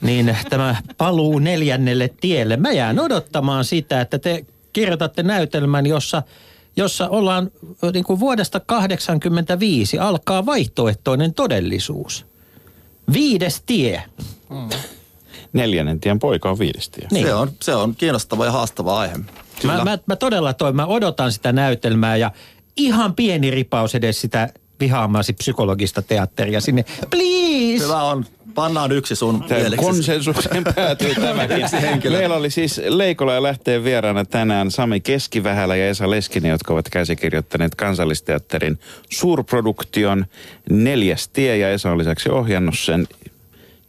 niin tämä paluu neljännelle tielle. Mä jään odottamaan sitä, että te kirjoitatte näytelmän, jossa, jossa ollaan niin kuin vuodesta 85 alkaa vaihtoehtoinen todellisuus. Viides tie. Neljännen tien poika on viidestie. Niin. Se, on, se on kiinnostava ja haastava aihe. Mä, mä, mä todella toi, mä odotan sitä näytelmää ja ihan pieni ripaus edes sitä vihaamasi psykologista teatteria sinne. Please! Hyvä on. Pannaan yksi sun konsensukseen päätyy tämäkin. Yksi henkilö. Meillä oli siis Leikola ja lähteen vieraana tänään Sami Keskivähälä ja Esa Leskinen, jotka ovat käsikirjoittaneet kansallisteatterin suurproduktion Neljäs tie ja Esa on lisäksi ohjannut sen.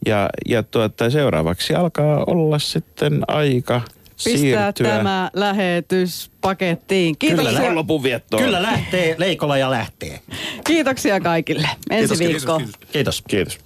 Ja, ja tuota, seuraavaksi alkaa olla sitten aika Pistää siirtyä tämä lähetys pakettiin. Kiitoksia, viikonlopun viettoon. Kyllä lähtee, Leikola ja lähtee. kiitoksia kaikille. Ensi Kiitos, kiitos, viikkoon. Kiitos. Kiitos.